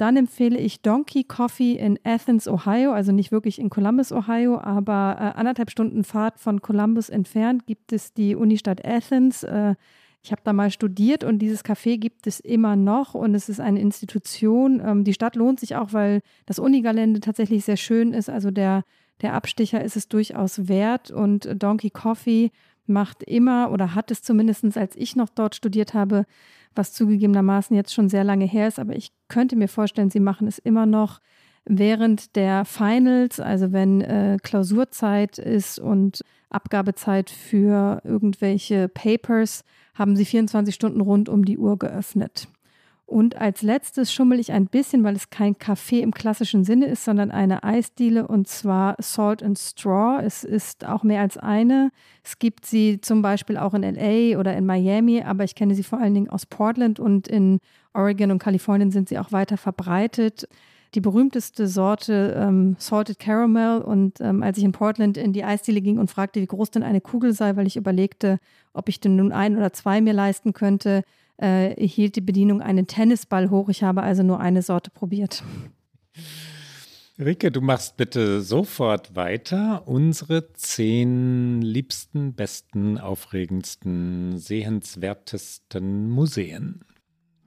Dann empfehle ich Donkey Coffee in Athens, Ohio, also nicht wirklich in Columbus, Ohio, aber äh, anderthalb Stunden Fahrt von Columbus entfernt gibt es die Unistadt Athens. Äh, ich habe da mal studiert und dieses Café gibt es immer noch und es ist eine Institution. Ähm, die Stadt lohnt sich auch, weil das Unigelände tatsächlich sehr schön ist. Also der, der Abstecher ist es durchaus wert und Donkey Coffee macht immer oder hat es zumindest, als ich noch dort studiert habe, was zugegebenermaßen jetzt schon sehr lange her ist, aber ich könnte mir vorstellen, sie machen es immer noch während der Finals, also wenn äh, Klausurzeit ist und Abgabezeit für irgendwelche Papers, haben sie 24 Stunden rund um die Uhr geöffnet. Und als letztes schummel ich ein bisschen, weil es kein Kaffee im klassischen Sinne ist, sondern eine Eisdiele und zwar Salt and Straw. Es ist auch mehr als eine. Es gibt sie zum Beispiel auch in LA oder in Miami, aber ich kenne sie vor allen Dingen aus Portland und in Oregon und Kalifornien sind sie auch weiter verbreitet. Die berühmteste Sorte ähm, Salted Caramel. Und ähm, als ich in Portland in die Eisdiele ging und fragte, wie groß denn eine Kugel sei, weil ich überlegte, ob ich denn nun ein oder zwei mir leisten könnte, äh, hielt die Bedienung einen Tennisball hoch. Ich habe also nur eine Sorte probiert. Rike, du machst bitte sofort weiter. Unsere zehn liebsten, besten, aufregendsten, sehenswertesten Museen.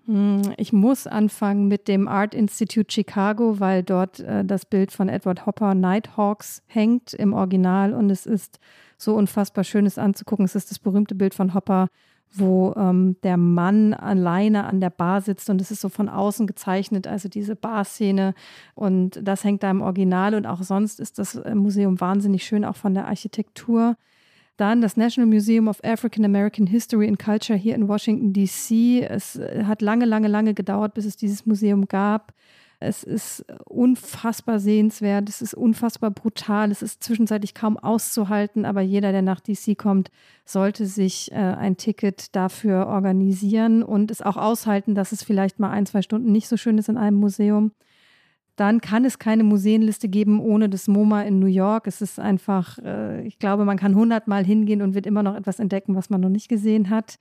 Hm, ich muss anfangen mit dem Art Institute Chicago, weil dort äh, das Bild von Edward Hopper Nighthawks hängt im Original und es ist so unfassbar schön, es anzugucken. Es ist das berühmte Bild von Hopper wo ähm, der Mann alleine an der Bar sitzt und es ist so von außen gezeichnet, also diese Barszene und das hängt da im Original und auch sonst ist das äh, Museum wahnsinnig schön, auch von der Architektur. Dann das National Museum of African American History and Culture hier in Washington, DC. Es äh, hat lange, lange, lange gedauert, bis es dieses Museum gab. Es ist unfassbar sehenswert, es ist unfassbar brutal, es ist zwischenzeitlich kaum auszuhalten, aber jeder, der nach DC kommt, sollte sich äh, ein Ticket dafür organisieren und es auch aushalten, dass es vielleicht mal ein, zwei Stunden nicht so schön ist in einem Museum. Dann kann es keine Museenliste geben ohne das MoMA in New York. Es ist einfach, äh, ich glaube, man kann hundertmal hingehen und wird immer noch etwas entdecken, was man noch nicht gesehen hat.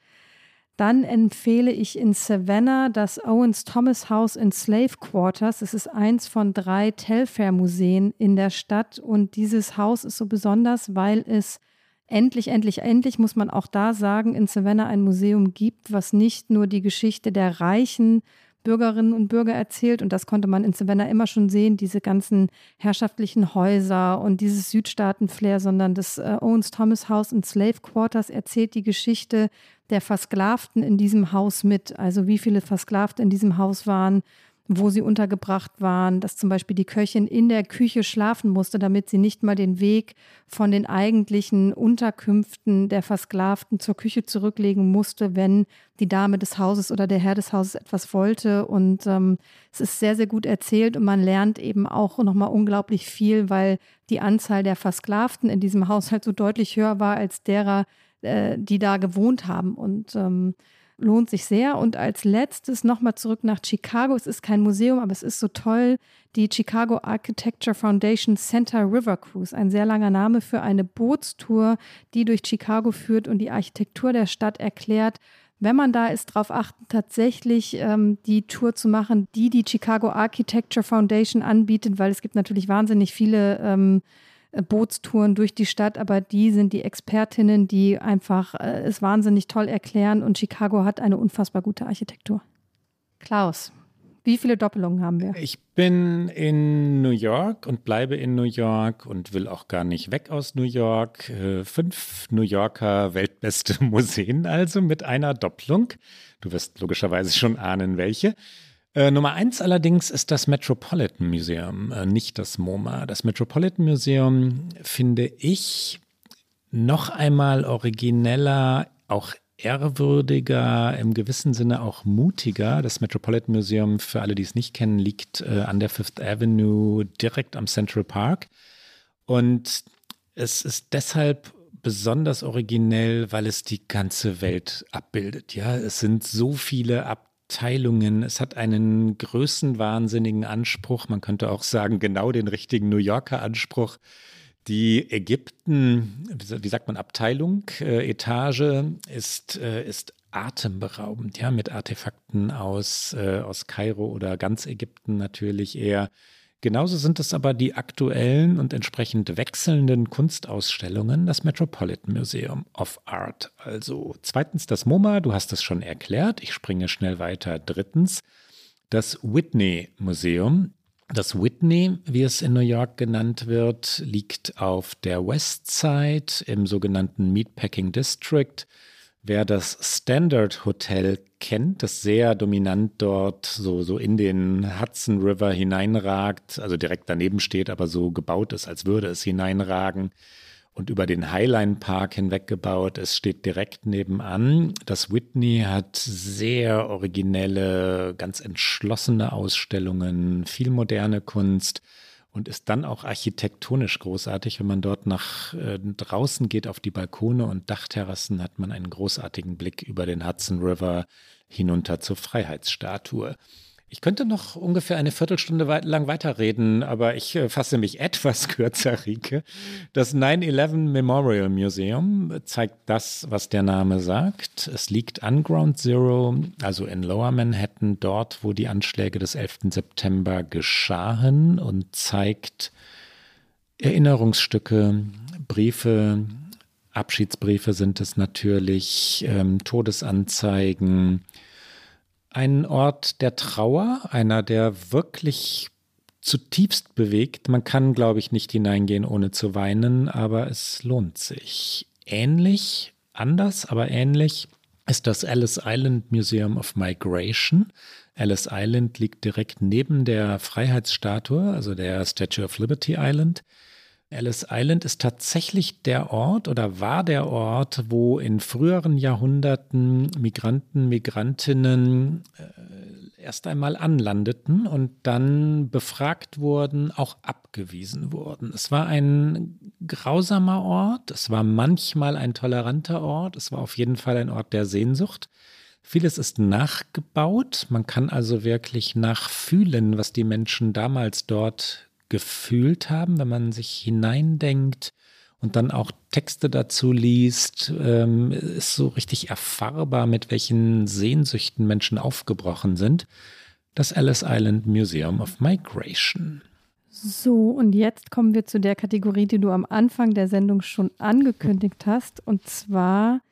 Dann empfehle ich in Savannah das Owens Thomas House in Slave Quarters. Es ist eins von drei Telfair-Museen in der Stadt und dieses Haus ist so besonders, weil es endlich, endlich, endlich, muss man auch da sagen, in Savannah ein Museum gibt, was nicht nur die Geschichte der reichen Bürgerinnen und Bürger erzählt. Und das konnte man in Savannah immer schon sehen, diese ganzen herrschaftlichen Häuser und dieses Südstaaten-Flair, sondern das äh, Owens Thomas House in Slave Quarters erzählt die Geschichte der Versklavten in diesem Haus mit. Also wie viele Versklavte in diesem Haus waren, wo sie untergebracht waren, dass zum Beispiel die Köchin in der Küche schlafen musste, damit sie nicht mal den Weg von den eigentlichen Unterkünften der Versklavten zur Küche zurücklegen musste, wenn die Dame des Hauses oder der Herr des Hauses etwas wollte. Und ähm, es ist sehr, sehr gut erzählt und man lernt eben auch nochmal unglaublich viel, weil die Anzahl der Versklavten in diesem Haushalt so deutlich höher war als derer, äh, die da gewohnt haben. Und ähm, lohnt sich sehr. Und als letztes nochmal zurück nach Chicago. Es ist kein Museum, aber es ist so toll. Die Chicago Architecture Foundation Center River Cruise, ein sehr langer Name für eine Bootstour, die durch Chicago führt und die Architektur der Stadt erklärt. Wenn man da ist, darauf achten, tatsächlich ähm, die Tour zu machen, die die Chicago Architecture Foundation anbietet, weil es gibt natürlich wahnsinnig viele ähm, Bootstouren durch die Stadt, aber die sind die Expertinnen, die einfach äh, es wahnsinnig toll erklären und Chicago hat eine unfassbar gute Architektur. Klaus, Wie viele Doppelungen haben wir? Ich bin in New York und bleibe in New York und will auch gar nicht weg aus New York. Äh, fünf New Yorker weltbeste Museen also mit einer Doppelung. Du wirst logischerweise schon ahnen, welche. Äh, Nummer eins allerdings ist das Metropolitan Museum, äh, nicht das MoMA. Das Metropolitan Museum finde ich noch einmal origineller, auch ehrwürdiger, im gewissen Sinne auch mutiger. Das Metropolitan Museum, für alle, die es nicht kennen, liegt äh, an der Fifth Avenue direkt am Central Park. Und es ist deshalb besonders originell, weil es die ganze Welt abbildet. Ja, es sind so viele Abteilungen. Es hat einen größenwahnsinnigen Anspruch. Man könnte auch sagen, genau den richtigen New Yorker Anspruch die Ägypten, wie sagt man, Abteilung, äh, Etage ist, äh, ist atemberaubend, ja, mit Artefakten aus, äh, aus Kairo oder ganz Ägypten natürlich eher. Genauso sind es aber die aktuellen und entsprechend wechselnden Kunstausstellungen, das Metropolitan Museum of Art. Also zweitens das MoMA, du hast es schon erklärt, ich springe schnell weiter. Drittens das Whitney Museum, das Whitney, wie es in New York genannt wird, liegt auf der West Side im sogenannten Meatpacking District. Wer das Standard Hotel kennt, das sehr dominant dort so, so in den Hudson River hineinragt, also direkt daneben steht, aber so gebaut ist, als würde es hineinragen, und über den Highline Park hinweg gebaut. Es steht direkt nebenan. Das Whitney hat sehr originelle, ganz entschlossene Ausstellungen, viel moderne Kunst und ist dann auch architektonisch großartig. Wenn man dort nach äh, draußen geht auf die Balkone und Dachterrassen, hat man einen großartigen Blick über den Hudson River hinunter zur Freiheitsstatue. Ich könnte noch ungefähr eine Viertelstunde lang weiterreden, aber ich äh, fasse mich etwas kürzer, Rike. Das 9-11 Memorial Museum zeigt das, was der Name sagt. Es liegt an Ground Zero, also in Lower Manhattan, dort, wo die Anschläge des 11. September geschahen und zeigt Erinnerungsstücke, Briefe, Abschiedsbriefe sind es natürlich, ähm, Todesanzeigen, ein Ort der Trauer, einer, der wirklich zutiefst bewegt. Man kann, glaube ich, nicht hineingehen, ohne zu weinen, aber es lohnt sich. Ähnlich, anders, aber ähnlich ist das Ellis Island Museum of Migration. Ellis Island liegt direkt neben der Freiheitsstatue, also der Statue of Liberty Island. Ellis Island ist tatsächlich der Ort oder war der Ort, wo in früheren Jahrhunderten Migranten, Migrantinnen äh, erst einmal anlandeten und dann befragt wurden, auch abgewiesen wurden. Es war ein grausamer Ort, es war manchmal ein toleranter Ort, es war auf jeden Fall ein Ort der Sehnsucht. Vieles ist nachgebaut, man kann also wirklich nachfühlen, was die Menschen damals dort gefühlt haben, wenn man sich hineindenkt und dann auch Texte dazu liest, ähm, ist so richtig erfahrbar, mit welchen Sehnsüchten Menschen aufgebrochen sind. Das Ellis Island Museum of Migration. So, und jetzt kommen wir zu der Kategorie, die du am Anfang der Sendung schon angekündigt hast, und zwar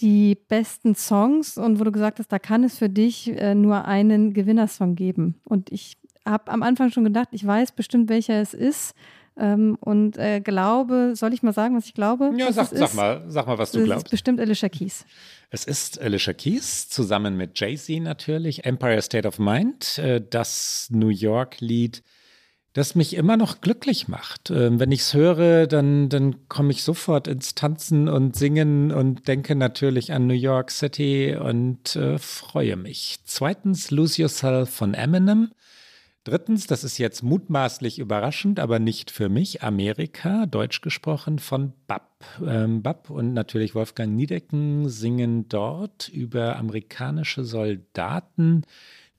die besten Songs und wo du gesagt hast, da kann es für dich äh, nur einen Gewinnersong geben. Und ich habe am Anfang schon gedacht, ich weiß bestimmt, welcher es ist. Ähm, und äh, glaube, soll ich mal sagen, was ich glaube? Ja, sag, sag, mal, sag mal, was du glaubst. Es ist bestimmt Alicia Keys. Es ist Alicia Keys zusammen mit Jay-Z natürlich, Empire State of Mind, äh, das New York-Lied, das mich immer noch glücklich macht. Ähm, wenn ich es höre, dann, dann komme ich sofort ins Tanzen und Singen und denke natürlich an New York City und äh, freue mich. Zweitens Lose Yourself von Eminem. Drittens, das ist jetzt mutmaßlich überraschend, aber nicht für mich, Amerika, deutsch gesprochen, von BAP. Ähm, BAP und natürlich Wolfgang Niedecken singen dort über amerikanische Soldaten,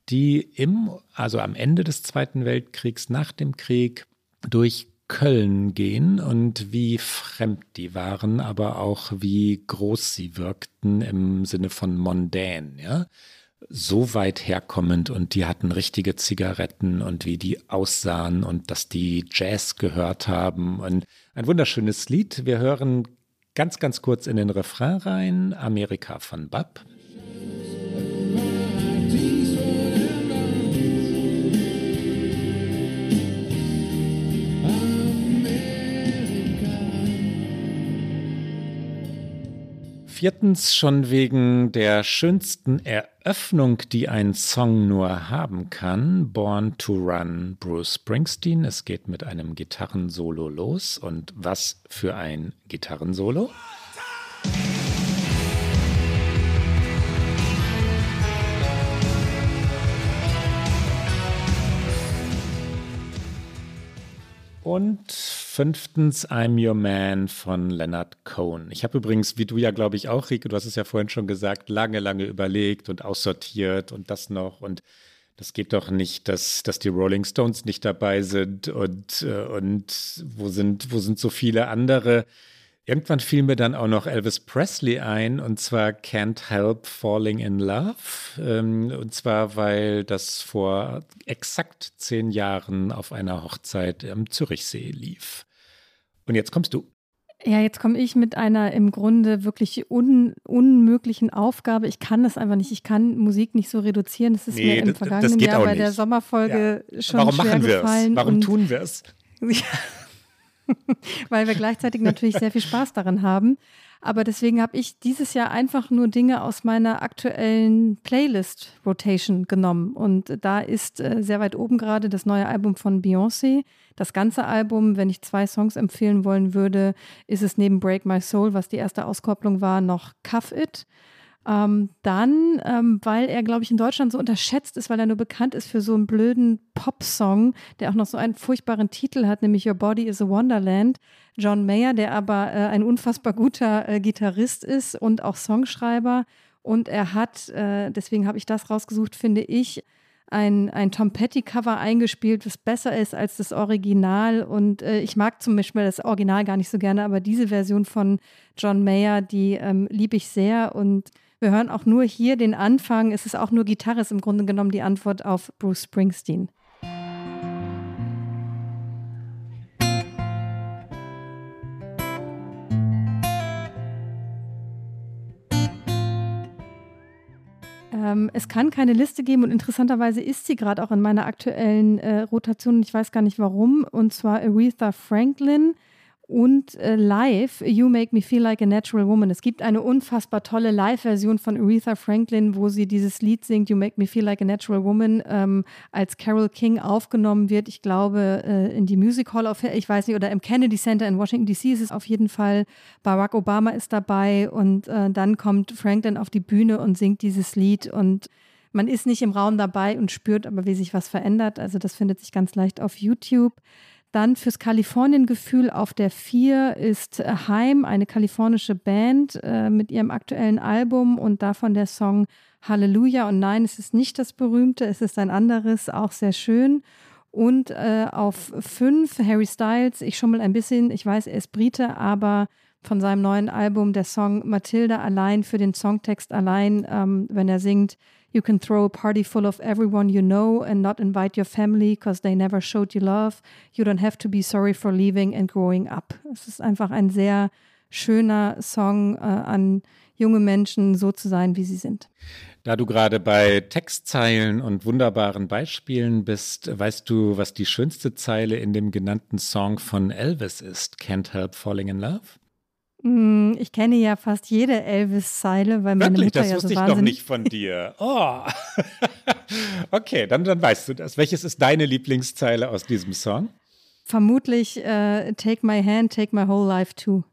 die im, also am Ende des Zweiten Weltkriegs, nach dem Krieg, durch Köln gehen und wie fremd die waren, aber auch wie groß sie wirkten im Sinne von mondän, ja so weit herkommend und die hatten richtige Zigaretten und wie die aussahen und dass die Jazz gehört haben und ein wunderschönes Lied. Wir hören ganz, ganz kurz in den Refrain rein, Amerika von Bab. Viertens schon wegen der schönsten Eröffnung, die ein Song nur haben kann. Born to Run, Bruce Springsteen. Es geht mit einem Gitarrensolo los. Und was für ein Gitarrensolo? Und fünftens I'm Your Man von Leonard Cohen. Ich habe übrigens, wie du ja, glaube ich, auch, Rike, du hast es ja vorhin schon gesagt, lange, lange überlegt und aussortiert und das noch und das geht doch nicht, dass, dass die Rolling Stones nicht dabei sind und, äh, und wo sind, wo sind so viele andere? Irgendwann fiel mir dann auch noch Elvis Presley ein, und zwar Can't Help Falling in Love. Ähm, und zwar, weil das vor exakt zehn Jahren auf einer Hochzeit am Zürichsee lief. Und jetzt kommst du. Ja, jetzt komme ich mit einer im Grunde wirklich un unmöglichen Aufgabe. Ich kann das einfach nicht. Ich kann Musik nicht so reduzieren. Das ist nee, mir im das, vergangenen das Jahr bei der Sommerfolge ja. schon Warum schwer machen gefallen. Warum tun wir es? weil wir gleichzeitig natürlich sehr viel Spaß daran haben. Aber deswegen habe ich dieses Jahr einfach nur Dinge aus meiner aktuellen Playlist-Rotation genommen. Und da ist äh, sehr weit oben gerade das neue Album von Beyoncé. Das ganze Album, wenn ich zwei Songs empfehlen wollen würde, ist es neben Break My Soul, was die erste Auskopplung war, noch Cuff It. Ähm, dann, ähm, weil er, glaube ich, in Deutschland so unterschätzt ist, weil er nur bekannt ist für so einen blöden Pop-Song, der auch noch so einen furchtbaren Titel hat, nämlich Your Body is a Wonderland. John Mayer, der aber äh, ein unfassbar guter äh, Gitarrist ist und auch Songschreiber. Und er hat, äh, deswegen habe ich das rausgesucht, finde ich, ein, ein Tom Petty-Cover eingespielt, was besser ist als das Original. Und äh, ich mag zum Beispiel das Original gar nicht so gerne, aber diese Version von John Mayer, die ähm, liebe ich sehr. Und wir hören auch nur hier den Anfang. Es ist auch nur Gitarre, ist im Grunde genommen die Antwort auf Bruce Springsteen. Ähm, es kann keine Liste geben und interessanterweise ist sie gerade auch in meiner aktuellen äh, Rotation. Ich weiß gar nicht warum. Und zwar Aretha Franklin und äh, live You Make Me Feel Like a Natural Woman. Es gibt eine unfassbar tolle Live-Version von Aretha Franklin, wo sie dieses Lied singt, You Make Me Feel Like a Natural Woman, ähm, als Carol King aufgenommen wird. Ich glaube, äh, in die Music Hall of, ich weiß nicht, oder im Kennedy Center in Washington DC ist es auf jeden Fall. Barack Obama ist dabei und äh, dann kommt Franklin auf die Bühne und singt dieses Lied und man ist nicht im Raum dabei und spürt aber, wie sich was verändert. Also das findet sich ganz leicht auf YouTube. Dann fürs Kalifornien-Gefühl auf der 4 ist Heim, eine kalifornische Band äh, mit ihrem aktuellen Album und davon der Song Halleluja. Und nein, es ist nicht das berühmte, es ist ein anderes, auch sehr schön. Und äh, auf 5 Harry Styles, ich schummel ein bisschen, ich weiß, er ist Brite, aber von seinem neuen Album der Song Matilda allein für den Songtext allein, ähm, wenn er singt, You can throw a party full of everyone you know and not invite your family because they never showed you love. You don't have to be sorry for leaving and growing up. Es ist einfach ein sehr schöner Song äh, an junge Menschen, so zu sein, wie sie sind. Da du gerade bei Textzeilen und wunderbaren Beispielen bist, weißt du, was die schönste Zeile in dem genannten Song von Elvis ist? Can't Help Falling in Love? Hm, ich kenne ja fast jede Elvis-Zeile, weil meine Wirklich? Mutter das ja wusste so ich wahnsinnig... doch nicht von dir. Oh. okay, dann, dann weißt du das. Welches ist deine Lieblingszeile aus diesem Song? Vermutlich uh, Take my hand, take my whole life too.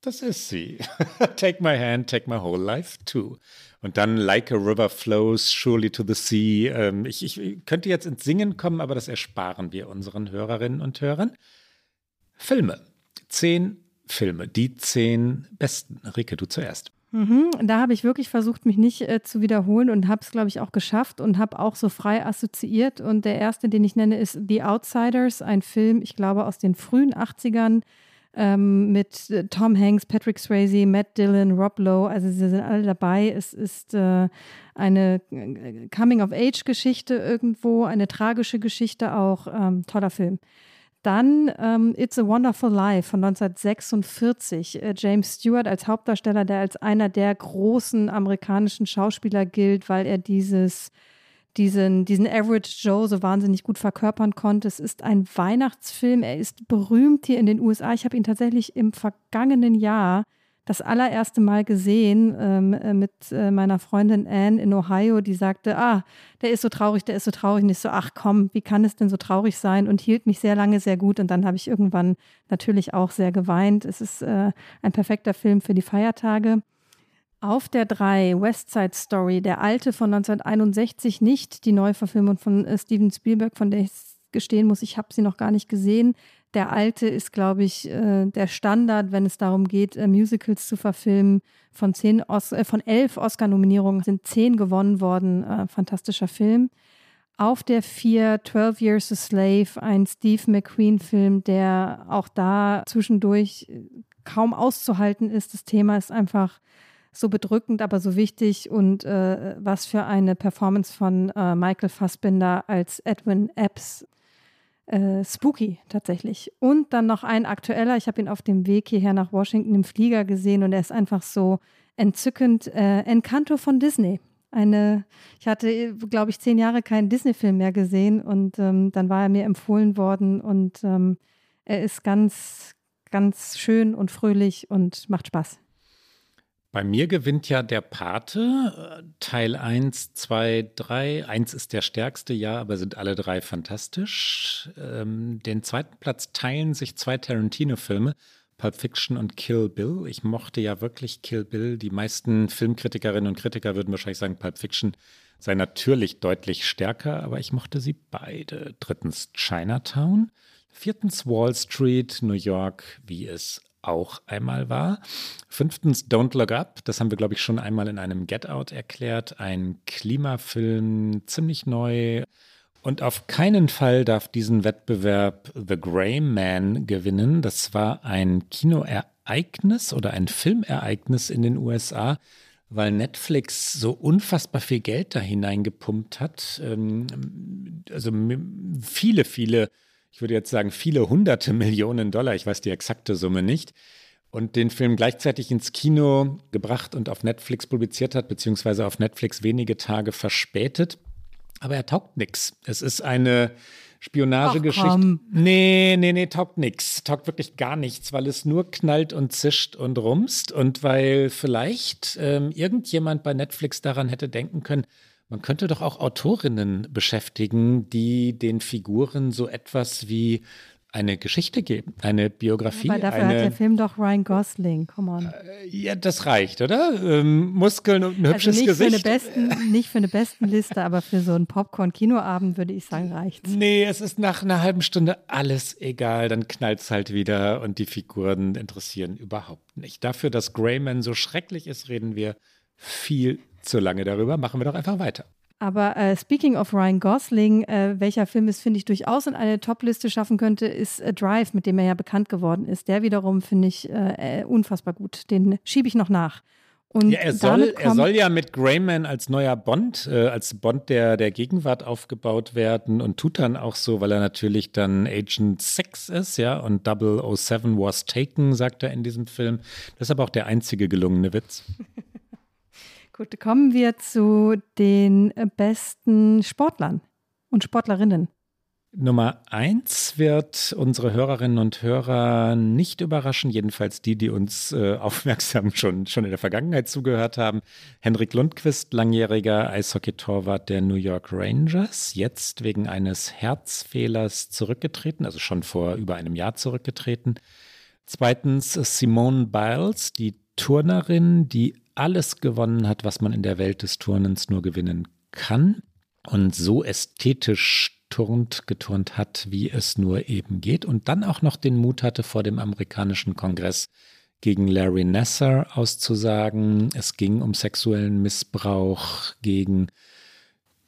Das ist sie. take my hand, take my whole life too. Und dann Like a river flows surely to the sea. Ähm, ich, ich könnte jetzt ins Singen kommen, aber das ersparen wir unseren Hörerinnen und Hörern. Filme. Zehn Filme, die zehn besten. Rike, du zuerst. Mhm, da habe ich wirklich versucht, mich nicht äh, zu wiederholen und habe es, glaube ich, auch geschafft und habe auch so frei assoziiert. Und der erste, den ich nenne, ist The Outsiders, ein Film, ich glaube, aus den frühen 80ern ähm, mit äh, Tom Hanks, Patrick Swayze, Matt Dillon, Rob Lowe. Also sie sind alle dabei. Es ist äh, eine äh, Coming-of-Age-Geschichte irgendwo, eine tragische Geschichte auch. Ähm, toller Film. Dann ähm, It's a Wonderful Life von 1946. Äh, James Stewart als Hauptdarsteller, der als einer der großen amerikanischen Schauspieler gilt, weil er dieses, diesen, diesen Average Joe so wahnsinnig gut verkörpern konnte. Es ist ein Weihnachtsfilm. Er ist berühmt hier in den USA. Ich habe ihn tatsächlich im vergangenen Jahr das allererste Mal gesehen ähm, äh, mit äh, meiner Freundin Anne in Ohio, die sagte, ah, der ist so traurig, der ist so traurig. Und ich so, ach komm, wie kann es denn so traurig sein? Und hielt mich sehr lange sehr gut. Und dann habe ich irgendwann natürlich auch sehr geweint. Es ist äh, ein perfekter Film für die Feiertage. Auf der 3, West Side Story, der alte von 1961, nicht die Neuverfilmung von äh, Steven Spielberg, von der ich gestehen muss, ich habe sie noch gar nicht gesehen. Der alte ist, glaube ich, äh, der Standard, wenn es darum geht, äh, Musicals zu verfilmen. Von, zehn Os äh, von elf Oscar-Nominierungen sind zehn gewonnen worden. Äh, fantastischer Film. Auf der 4 12 Years a Slave, ein Steve McQueen-Film, der auch da zwischendurch äh, kaum auszuhalten ist. Das Thema ist einfach so bedrückend, aber so wichtig und äh, was für eine Performance von äh, Michael Fassbinder als Edwin Epps äh, spooky tatsächlich. Und dann noch ein aktueller, ich habe ihn auf dem Weg hierher nach Washington im Flieger gesehen und er ist einfach so entzückend. Äh, Encanto von Disney. Eine, ich hatte, glaube ich, zehn Jahre keinen Disney-Film mehr gesehen und ähm, dann war er mir empfohlen worden und ähm, er ist ganz, ganz schön und fröhlich und macht Spaß. Bei mir gewinnt ja der Pate, Teil 1, 2, 3. 1 ist der stärkste, ja, aber sind alle drei fantastisch. Ähm, den zweiten Platz teilen sich zwei Tarantino-Filme, Pulp Fiction und Kill Bill. Ich mochte ja wirklich Kill Bill. Die meisten Filmkritikerinnen und Kritiker würden wahrscheinlich sagen, Pulp Fiction sei natürlich deutlich stärker, aber ich mochte sie beide. Drittens Chinatown. Viertens Wall Street, New York, wie es auch einmal war. Fünftens Don't Look Up, das haben wir, glaube ich, schon einmal in einem Get Out erklärt. Ein Klimafilm, ziemlich neu. Und auf keinen Fall darf diesen Wettbewerb The Grey Man gewinnen. Das war ein Kinoereignis oder ein Filmereignis in den USA, weil Netflix so unfassbar viel Geld da hineingepumpt hat. Ähm, also viele, viele ich würde jetzt sagen, viele hunderte Millionen Dollar, ich weiß die exakte Summe nicht, und den Film gleichzeitig ins Kino gebracht und auf Netflix publiziert hat, beziehungsweise auf Netflix wenige Tage verspätet. Aber er taugt nichts. Es ist eine Spionagegeschichte. Nee, nee, nee, taugt nichts. Taugt wirklich gar nichts, weil es nur knallt und zischt und rumst und weil vielleicht ähm, irgendjemand bei Netflix daran hätte denken können, man könnte doch auch Autorinnen beschäftigen, die den Figuren so etwas wie eine Geschichte geben, eine Biografie. Aber dafür eine, hat der Film doch Ryan Gosling, come on. Äh, ja, das reicht, oder? Ähm, Muskeln und ein also hübsches also nicht Gesicht. Für eine besten, nicht für eine Bestenliste, aber für so einen Popcorn-Kinoabend würde ich sagen, reicht's. Nee, es ist nach einer halben Stunde alles egal, dann knallt es halt wieder und die Figuren interessieren überhaupt nicht. Dafür, dass Greyman so schrecklich ist, reden wir viel zu lange darüber. Machen wir doch einfach weiter. Aber äh, speaking of Ryan Gosling, äh, welcher Film es, finde ich, durchaus in eine Top-Liste schaffen könnte, ist äh, Drive, mit dem er ja bekannt geworden ist. Der wiederum finde ich äh, äh, unfassbar gut. Den schiebe ich noch nach. Und ja, er soll, er soll ja mit Greyman als neuer Bond, äh, als Bond der, der Gegenwart aufgebaut werden und tut dann auch so, weil er natürlich dann Agent 6 ist, ja, und 007 was taken, sagt er in diesem Film. Das ist aber auch der einzige gelungene Witz. Gut, kommen wir zu den besten Sportlern und Sportlerinnen. Nummer eins wird unsere Hörerinnen und Hörer nicht überraschen, jedenfalls die, die uns äh, aufmerksam schon, schon in der Vergangenheit zugehört haben. Henrik Lundqvist, langjähriger Eishockeytorwart der New York Rangers, jetzt wegen eines Herzfehlers zurückgetreten, also schon vor über einem Jahr zurückgetreten. Zweitens Simone Biles, die Turnerin, die alles gewonnen hat, was man in der Welt des Turnens nur gewinnen kann und so ästhetisch turnt, geturnt hat, wie es nur eben geht und dann auch noch den Mut hatte, vor dem amerikanischen Kongress gegen Larry Nasser auszusagen. Es ging um sexuellen Missbrauch gegen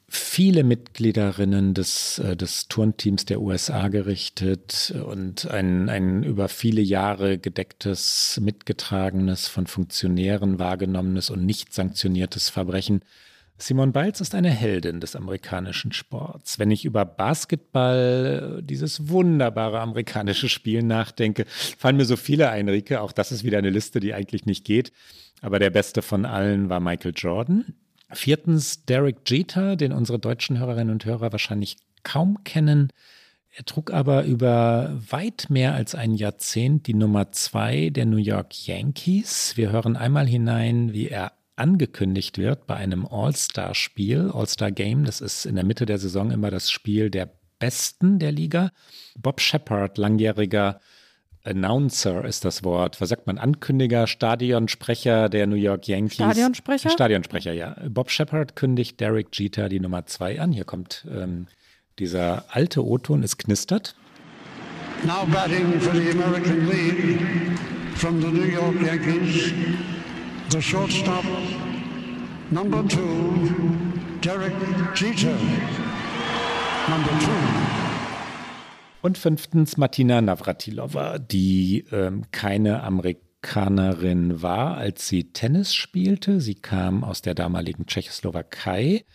viele Mitgliederinnen des, äh, des Turnteams der USA gerichtet und ein, ein über viele Jahre gedecktes, mitgetragenes, von Funktionären wahrgenommenes und nicht sanktioniertes Verbrechen. Simone Biles ist eine Heldin des amerikanischen Sports. Wenn ich über Basketball, dieses wunderbare amerikanische Spiel nachdenke, fallen mir so viele ein, Rike. Auch das ist wieder eine Liste, die eigentlich nicht geht. Aber der beste von allen war Michael Jordan. Viertens Derek Jeter, den unsere deutschen Hörerinnen und Hörer wahrscheinlich kaum kennen. Er trug aber über weit mehr als ein Jahrzehnt die Nummer zwei der New York Yankees. Wir hören einmal hinein, wie er angekündigt wird bei einem All-Star-Spiel, All-Star-Game. Das ist in der Mitte der Saison immer das Spiel der Besten der Liga. Bob Shepard, langjähriger Announcer ist das Wort. Was sagt man? Ankündiger, Stadionsprecher der New York Yankees. Stadionsprecher? Stadionsprecher, ja. Bob Shepard kündigt Derek Jeter die Nummer zwei an. Hier kommt ähm, dieser alte O-Ton, es knistert. Now batting for the American League from the New York Yankees, the shortstop, number two, Derek Jeter. Number two. Und fünftens Martina Navratilova, die ähm, keine Amerikanerin war, als sie Tennis spielte. Sie kam aus der damaligen Tschechoslowakei,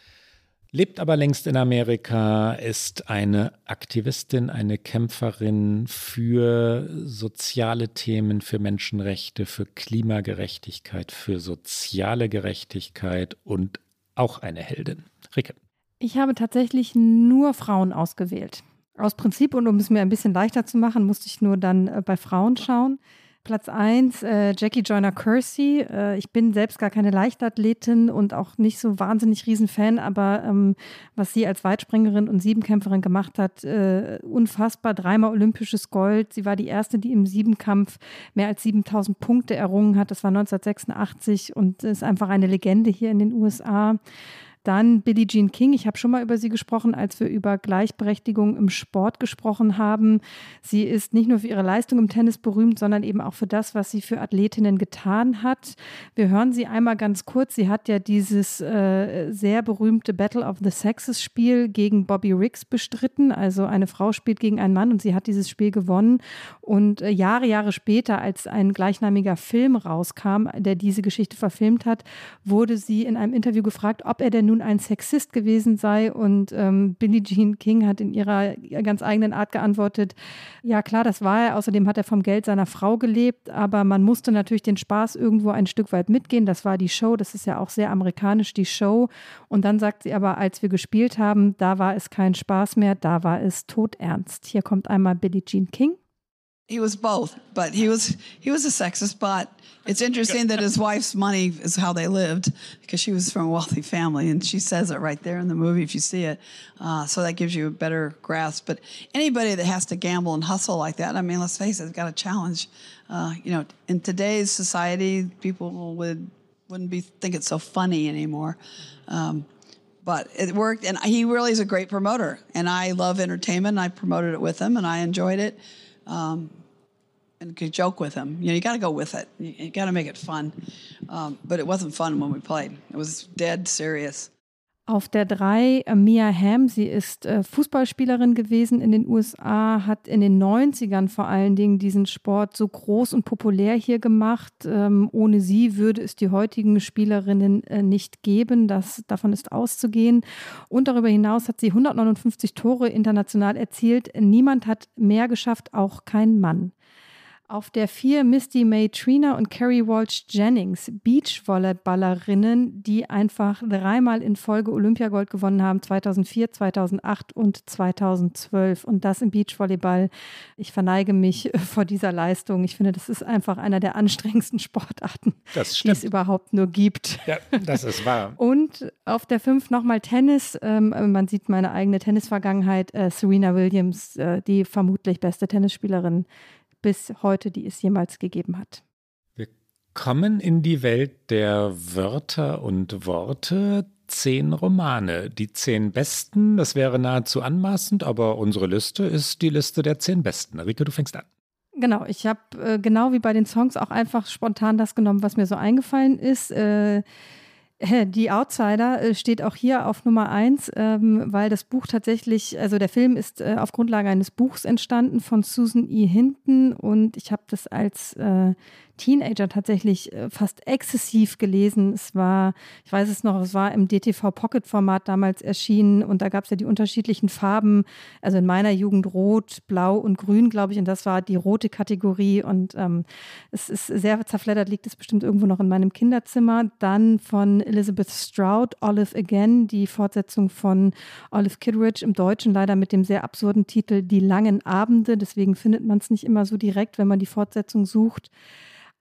lebt aber längst in Amerika, ist eine Aktivistin, eine Kämpferin für soziale Themen, für Menschenrechte, für Klimagerechtigkeit, für soziale Gerechtigkeit und auch eine Heldin. Ricke. Ich habe tatsächlich nur Frauen ausgewählt. Aus Prinzip und um es mir ein bisschen leichter zu machen, musste ich nur dann äh, bei Frauen schauen. Platz 1, äh, Jackie Joyner Kersey. Äh, ich bin selbst gar keine Leichtathletin und auch nicht so wahnsinnig Riesenfan, aber ähm, was sie als Weitspringerin und Siebenkämpferin gemacht hat, äh, unfassbar. Dreimal olympisches Gold. Sie war die erste, die im Siebenkampf mehr als 7000 Punkte errungen hat. Das war 1986 und ist einfach eine Legende hier in den USA. Dann Billie Jean King. Ich habe schon mal über sie gesprochen, als wir über Gleichberechtigung im Sport gesprochen haben. Sie ist nicht nur für ihre Leistung im Tennis berühmt, sondern eben auch für das, was sie für Athletinnen getan hat. Wir hören sie einmal ganz kurz. Sie hat ja dieses äh, sehr berühmte Battle of the Sexes Spiel gegen Bobby Riggs bestritten. Also eine Frau spielt gegen einen Mann und sie hat dieses Spiel gewonnen. Und äh, Jahre, Jahre später, als ein gleichnamiger Film rauskam, der diese Geschichte verfilmt hat, wurde sie in einem Interview gefragt, ob er denn nun ein Sexist gewesen sei. Und ähm, Billie Jean King hat in ihrer ganz eigenen Art geantwortet, ja klar, das war er. Außerdem hat er vom Geld seiner Frau gelebt, aber man musste natürlich den Spaß irgendwo ein Stück weit mitgehen. Das war die Show, das ist ja auch sehr amerikanisch, die Show. Und dann sagt sie aber, als wir gespielt haben, da war es kein Spaß mehr, da war es todernst. Hier kommt einmal Billie Jean King. He was both, but he was he was a sexist. But it's interesting that his wife's money is how they lived because she was from a wealthy family, and she says it right there in the movie if you see it. Uh, so that gives you a better grasp. But anybody that has to gamble and hustle like that, I mean, let's face it, it's got a challenge. Uh, you know, in today's society, people would wouldn't be think it's so funny anymore. Um, but it worked, and he really is a great promoter. And I love entertainment. And I promoted it with him, and I enjoyed it. Um, and could joke with him. You know, you got to go with it. You, you got to make it fun. Um, but it wasn't fun when we played. It was dead serious. Auf der 3 äh, Mia Hamm, sie ist äh, Fußballspielerin gewesen in den USA, hat in den 90ern vor allen Dingen diesen Sport so groß und populär hier gemacht. Ähm, ohne sie würde es die heutigen Spielerinnen äh, nicht geben. Das, davon ist auszugehen. Und darüber hinaus hat sie 159 Tore international erzielt. Niemand hat mehr geschafft, auch kein Mann. Auf der vier Misty May Trina und Carrie Walsh Jennings, Beachvolleyballerinnen, die einfach dreimal in Folge Olympiagold gewonnen haben, 2004, 2008 und 2012. Und das im Beachvolleyball. Ich verneige mich vor dieser Leistung. Ich finde, das ist einfach einer der anstrengendsten Sportarten, die es überhaupt nur gibt. Ja, das ist wahr. und auf der fünf nochmal Tennis. Ähm, man sieht meine eigene Tennisvergangenheit. Äh, Serena Williams, äh, die vermutlich beste Tennisspielerin bis heute, die es jemals gegeben hat. Wir kommen in die Welt der Wörter und Worte. Zehn Romane. Die zehn besten, das wäre nahezu anmaßend, aber unsere Liste ist die Liste der zehn besten. Rike, du fängst an. Genau, ich habe äh, genau wie bei den Songs auch einfach spontan das genommen, was mir so eingefallen ist. Äh, die Outsider äh, steht auch hier auf Nummer eins, ähm, weil das Buch tatsächlich, also der Film ist äh, auf Grundlage eines Buchs entstanden von Susan E. Hinton und ich habe das als äh, Teenager tatsächlich äh, fast exzessiv gelesen. Es war, ich weiß es noch, es war im DTV Pocket Format damals erschienen und da gab es ja die unterschiedlichen Farben. Also in meiner Jugend rot, blau und grün, glaube ich. Und das war die rote Kategorie. Und ähm, es ist sehr zerfleddert, liegt es bestimmt irgendwo noch in meinem Kinderzimmer. Dann von Elizabeth Stroud, Olive Again, die Fortsetzung von Olive Kidridge im Deutschen leider mit dem sehr absurden Titel Die langen Abende. Deswegen findet man es nicht immer so direkt, wenn man die Fortsetzung sucht.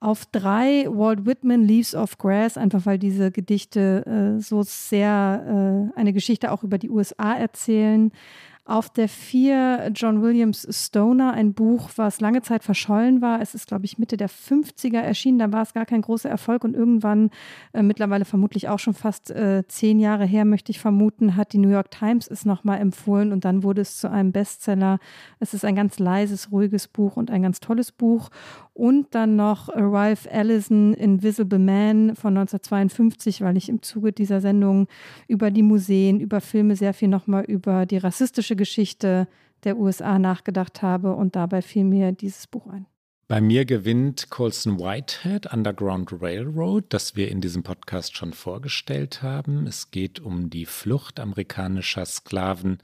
Auf drei Walt Whitman Leaves of Grass, einfach weil diese Gedichte äh, so sehr äh, eine Geschichte auch über die USA erzählen. Auf der vier John Williams Stoner, ein Buch, was lange Zeit verschollen war. Es ist, glaube ich, Mitte der 50er erschienen. Da war es gar kein großer Erfolg und irgendwann, äh, mittlerweile vermutlich auch schon fast äh, zehn Jahre her, möchte ich vermuten, hat die New York Times es nochmal empfohlen und dann wurde es zu einem Bestseller. Es ist ein ganz leises, ruhiges Buch und ein ganz tolles Buch. Und dann noch Ralph Ellison, Invisible Man von 1952, weil ich im Zuge dieser Sendung über die Museen, über Filme sehr viel nochmal über die rassistische Geschichte der USA nachgedacht habe. Und dabei fiel mir dieses Buch ein. Bei mir gewinnt Colson Whitehead Underground Railroad, das wir in diesem Podcast schon vorgestellt haben. Es geht um die Flucht amerikanischer Sklaven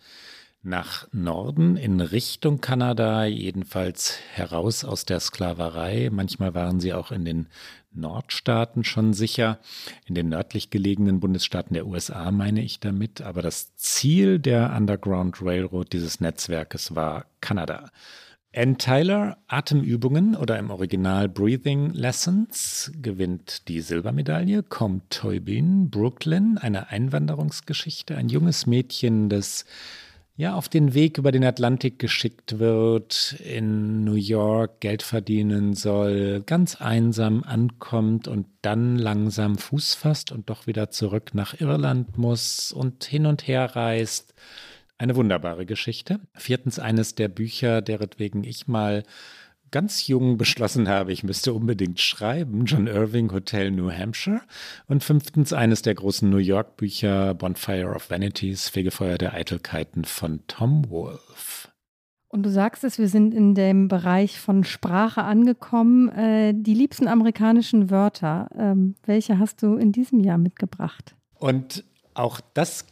nach Norden in Richtung Kanada, jedenfalls heraus aus der Sklaverei. Manchmal waren sie auch in den Nordstaaten schon sicher, in den nördlich gelegenen Bundesstaaten der USA meine ich damit. Aber das Ziel der Underground Railroad dieses Netzwerkes war Kanada. Ann Tyler, Atemübungen oder im Original Breathing Lessons, gewinnt die Silbermedaille. Kommt Toybin, Brooklyn, eine Einwanderungsgeschichte, ein junges Mädchen, das ja auf den Weg über den Atlantik geschickt wird, in New York Geld verdienen soll, ganz einsam ankommt und dann langsam Fuß fasst und doch wieder zurück nach Irland muss und hin und her reist. Eine wunderbare Geschichte. Viertens eines der Bücher, deretwegen ich mal ganz jung beschlossen habe, ich müsste unbedingt schreiben, John Irving Hotel New Hampshire. Und fünftens eines der großen New York Bücher, Bonfire of Vanities, Fegefeuer der Eitelkeiten von Tom Wolfe. Und du sagst es, wir sind in dem Bereich von Sprache angekommen. Äh, die liebsten amerikanischen Wörter, ähm, welche hast du in diesem Jahr mitgebracht? Und auch das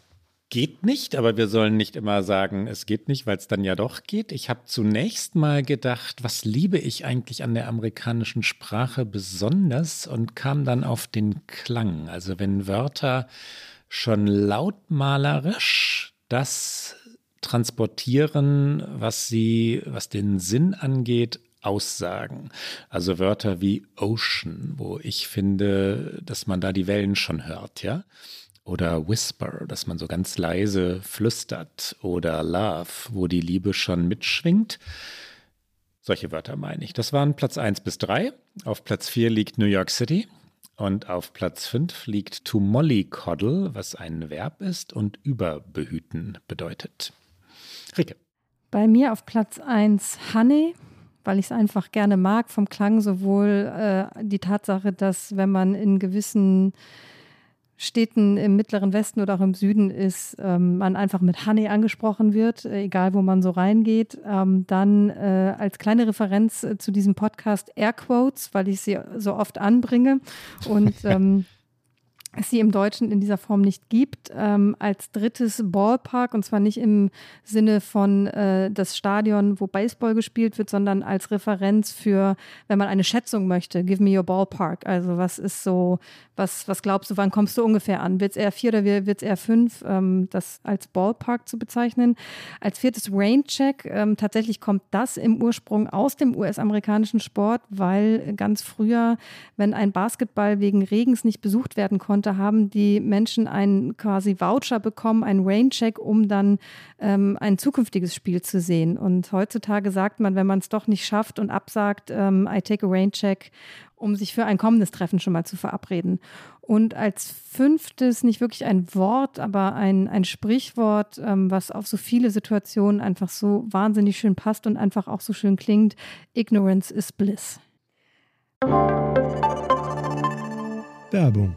geht nicht, aber wir sollen nicht immer sagen, es geht nicht, weil es dann ja doch geht. Ich habe zunächst mal gedacht, was liebe ich eigentlich an der amerikanischen Sprache besonders und kam dann auf den Klang. Also wenn Wörter schon lautmalerisch das transportieren, was sie, was den Sinn angeht, aussagen. Also Wörter wie Ocean, wo ich finde, dass man da die Wellen schon hört, ja oder Whisper, dass man so ganz leise flüstert oder Love, wo die Liebe schon mitschwingt. Solche Wörter meine ich. Das waren Platz 1 bis 3. Auf Platz 4 liegt New York City. Und auf Platz 5 liegt to mollycoddle, was ein Verb ist und überbehüten bedeutet. Rike. Bei mir auf Platz 1 Honey, weil ich es einfach gerne mag, vom Klang sowohl äh, die Tatsache, dass wenn man in gewissen Städten im mittleren Westen oder auch im Süden ist, ähm, man einfach mit Honey angesprochen wird, äh, egal wo man so reingeht. Ähm, dann äh, als kleine Referenz äh, zu diesem Podcast Airquotes, weil ich sie so oft anbringe und ähm, es sie im Deutschen in dieser Form nicht gibt. Ähm, als drittes Ballpark, und zwar nicht im Sinne von äh, das Stadion, wo Baseball gespielt wird, sondern als Referenz für, wenn man eine Schätzung möchte, give me your Ballpark. Also was ist so, was, was glaubst du, wann kommst du ungefähr an? Wird es eher vier oder wird es eher fünf? Ähm, das als Ballpark zu bezeichnen. Als viertes Raincheck. Ähm, tatsächlich kommt das im Ursprung aus dem US-amerikanischen Sport, weil ganz früher, wenn ein Basketball wegen Regens nicht besucht werden konnte, da haben die Menschen einen quasi Voucher bekommen, einen Raincheck, um dann ähm, ein zukünftiges Spiel zu sehen. Und heutzutage sagt man, wenn man es doch nicht schafft und absagt, ähm, I take a Raincheck, um sich für ein kommendes Treffen schon mal zu verabreden. Und als fünftes, nicht wirklich ein Wort, aber ein, ein Sprichwort, ähm, was auf so viele Situationen einfach so wahnsinnig schön passt und einfach auch so schön klingt, Ignorance is Bliss. Werbung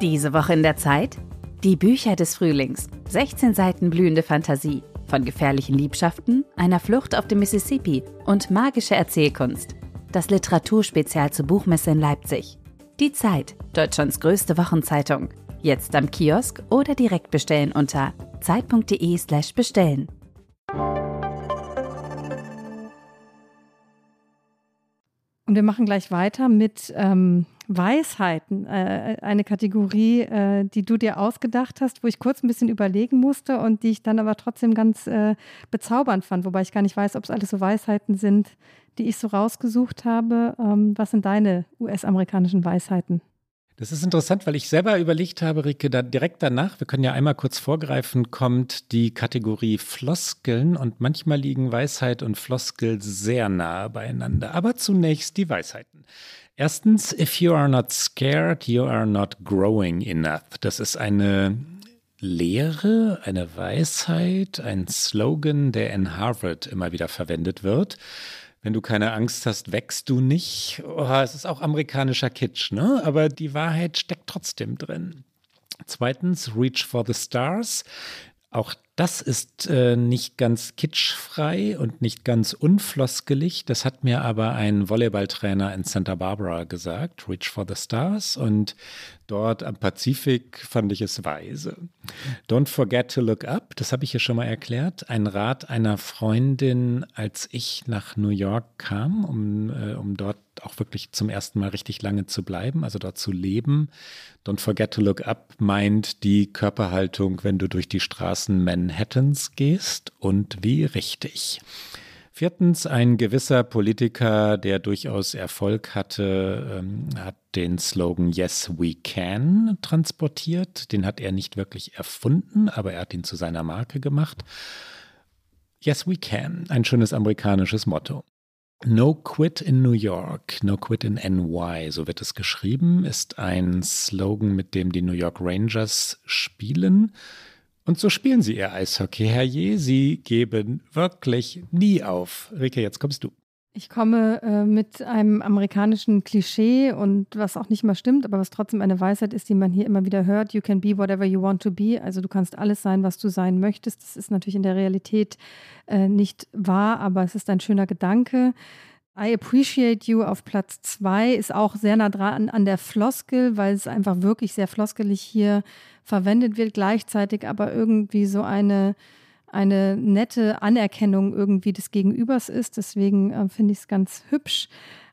Diese Woche in der Zeit? Die Bücher des Frühlings. 16 Seiten blühende Fantasie. Von gefährlichen Liebschaften, einer Flucht auf dem Mississippi und magische Erzählkunst. Das Literaturspezial zur Buchmesse in Leipzig. Die Zeit, Deutschlands größte Wochenzeitung. Jetzt am Kiosk oder direkt bestellen unter zeit.de/slash bestellen. Und wir machen gleich weiter mit ähm, Weisheiten, äh, eine Kategorie, äh, die du dir ausgedacht hast, wo ich kurz ein bisschen überlegen musste und die ich dann aber trotzdem ganz äh, bezaubernd fand, wobei ich gar nicht weiß, ob es alles so Weisheiten sind, die ich so rausgesucht habe. Ähm, was sind deine US-amerikanischen Weisheiten? Das ist interessant, weil ich selber überlegt habe, Rike, da direkt danach, wir können ja einmal kurz vorgreifen, kommt die Kategorie Floskeln und manchmal liegen Weisheit und Floskel sehr nahe beieinander. Aber zunächst die Weisheiten. Erstens, if you are not scared, you are not growing enough. Das ist eine Lehre, eine Weisheit, ein Slogan, der in Harvard immer wieder verwendet wird wenn du keine Angst hast, wächst du nicht. Oh, es ist auch amerikanischer Kitsch, ne? Aber die Wahrheit steckt trotzdem drin. Zweitens, Reach for the Stars. Auch das ist äh, nicht ganz kitschfrei und nicht ganz unfloskelig. Das hat mir aber ein Volleyballtrainer in Santa Barbara gesagt, Reach for the Stars. Und dort am Pazifik fand ich es weise. Don't forget to look up, das habe ich hier schon mal erklärt. Ein Rat einer Freundin, als ich nach New York kam, um, äh, um dort auch wirklich zum ersten Mal richtig lange zu bleiben, also dort zu leben. Don't forget to look up meint die Körperhaltung, wenn du durch die Straßen Manhattans gehst und wie richtig. Viertens, ein gewisser Politiker, der durchaus Erfolg hatte, ähm, hat den Slogan Yes, we can transportiert. Den hat er nicht wirklich erfunden, aber er hat ihn zu seiner Marke gemacht. Yes, we can, ein schönes amerikanisches Motto. No Quit in New York, No Quit in NY, so wird es geschrieben, ist ein Slogan, mit dem die New York Rangers spielen. Und so spielen sie ihr Eishockey, Herrje. Sie geben wirklich nie auf. Rike, jetzt kommst du. Ich komme äh, mit einem amerikanischen Klischee und was auch nicht mal stimmt, aber was trotzdem eine Weisheit ist, die man hier immer wieder hört. You can be whatever you want to be. Also du kannst alles sein, was du sein möchtest. Das ist natürlich in der Realität äh, nicht wahr, aber es ist ein schöner Gedanke. I Appreciate You auf Platz zwei ist auch sehr nah dran an der Floskel, weil es einfach wirklich sehr floskelig hier verwendet wird, gleichzeitig aber irgendwie so eine eine nette Anerkennung irgendwie des Gegenübers ist. Deswegen äh, finde ich es ganz hübsch.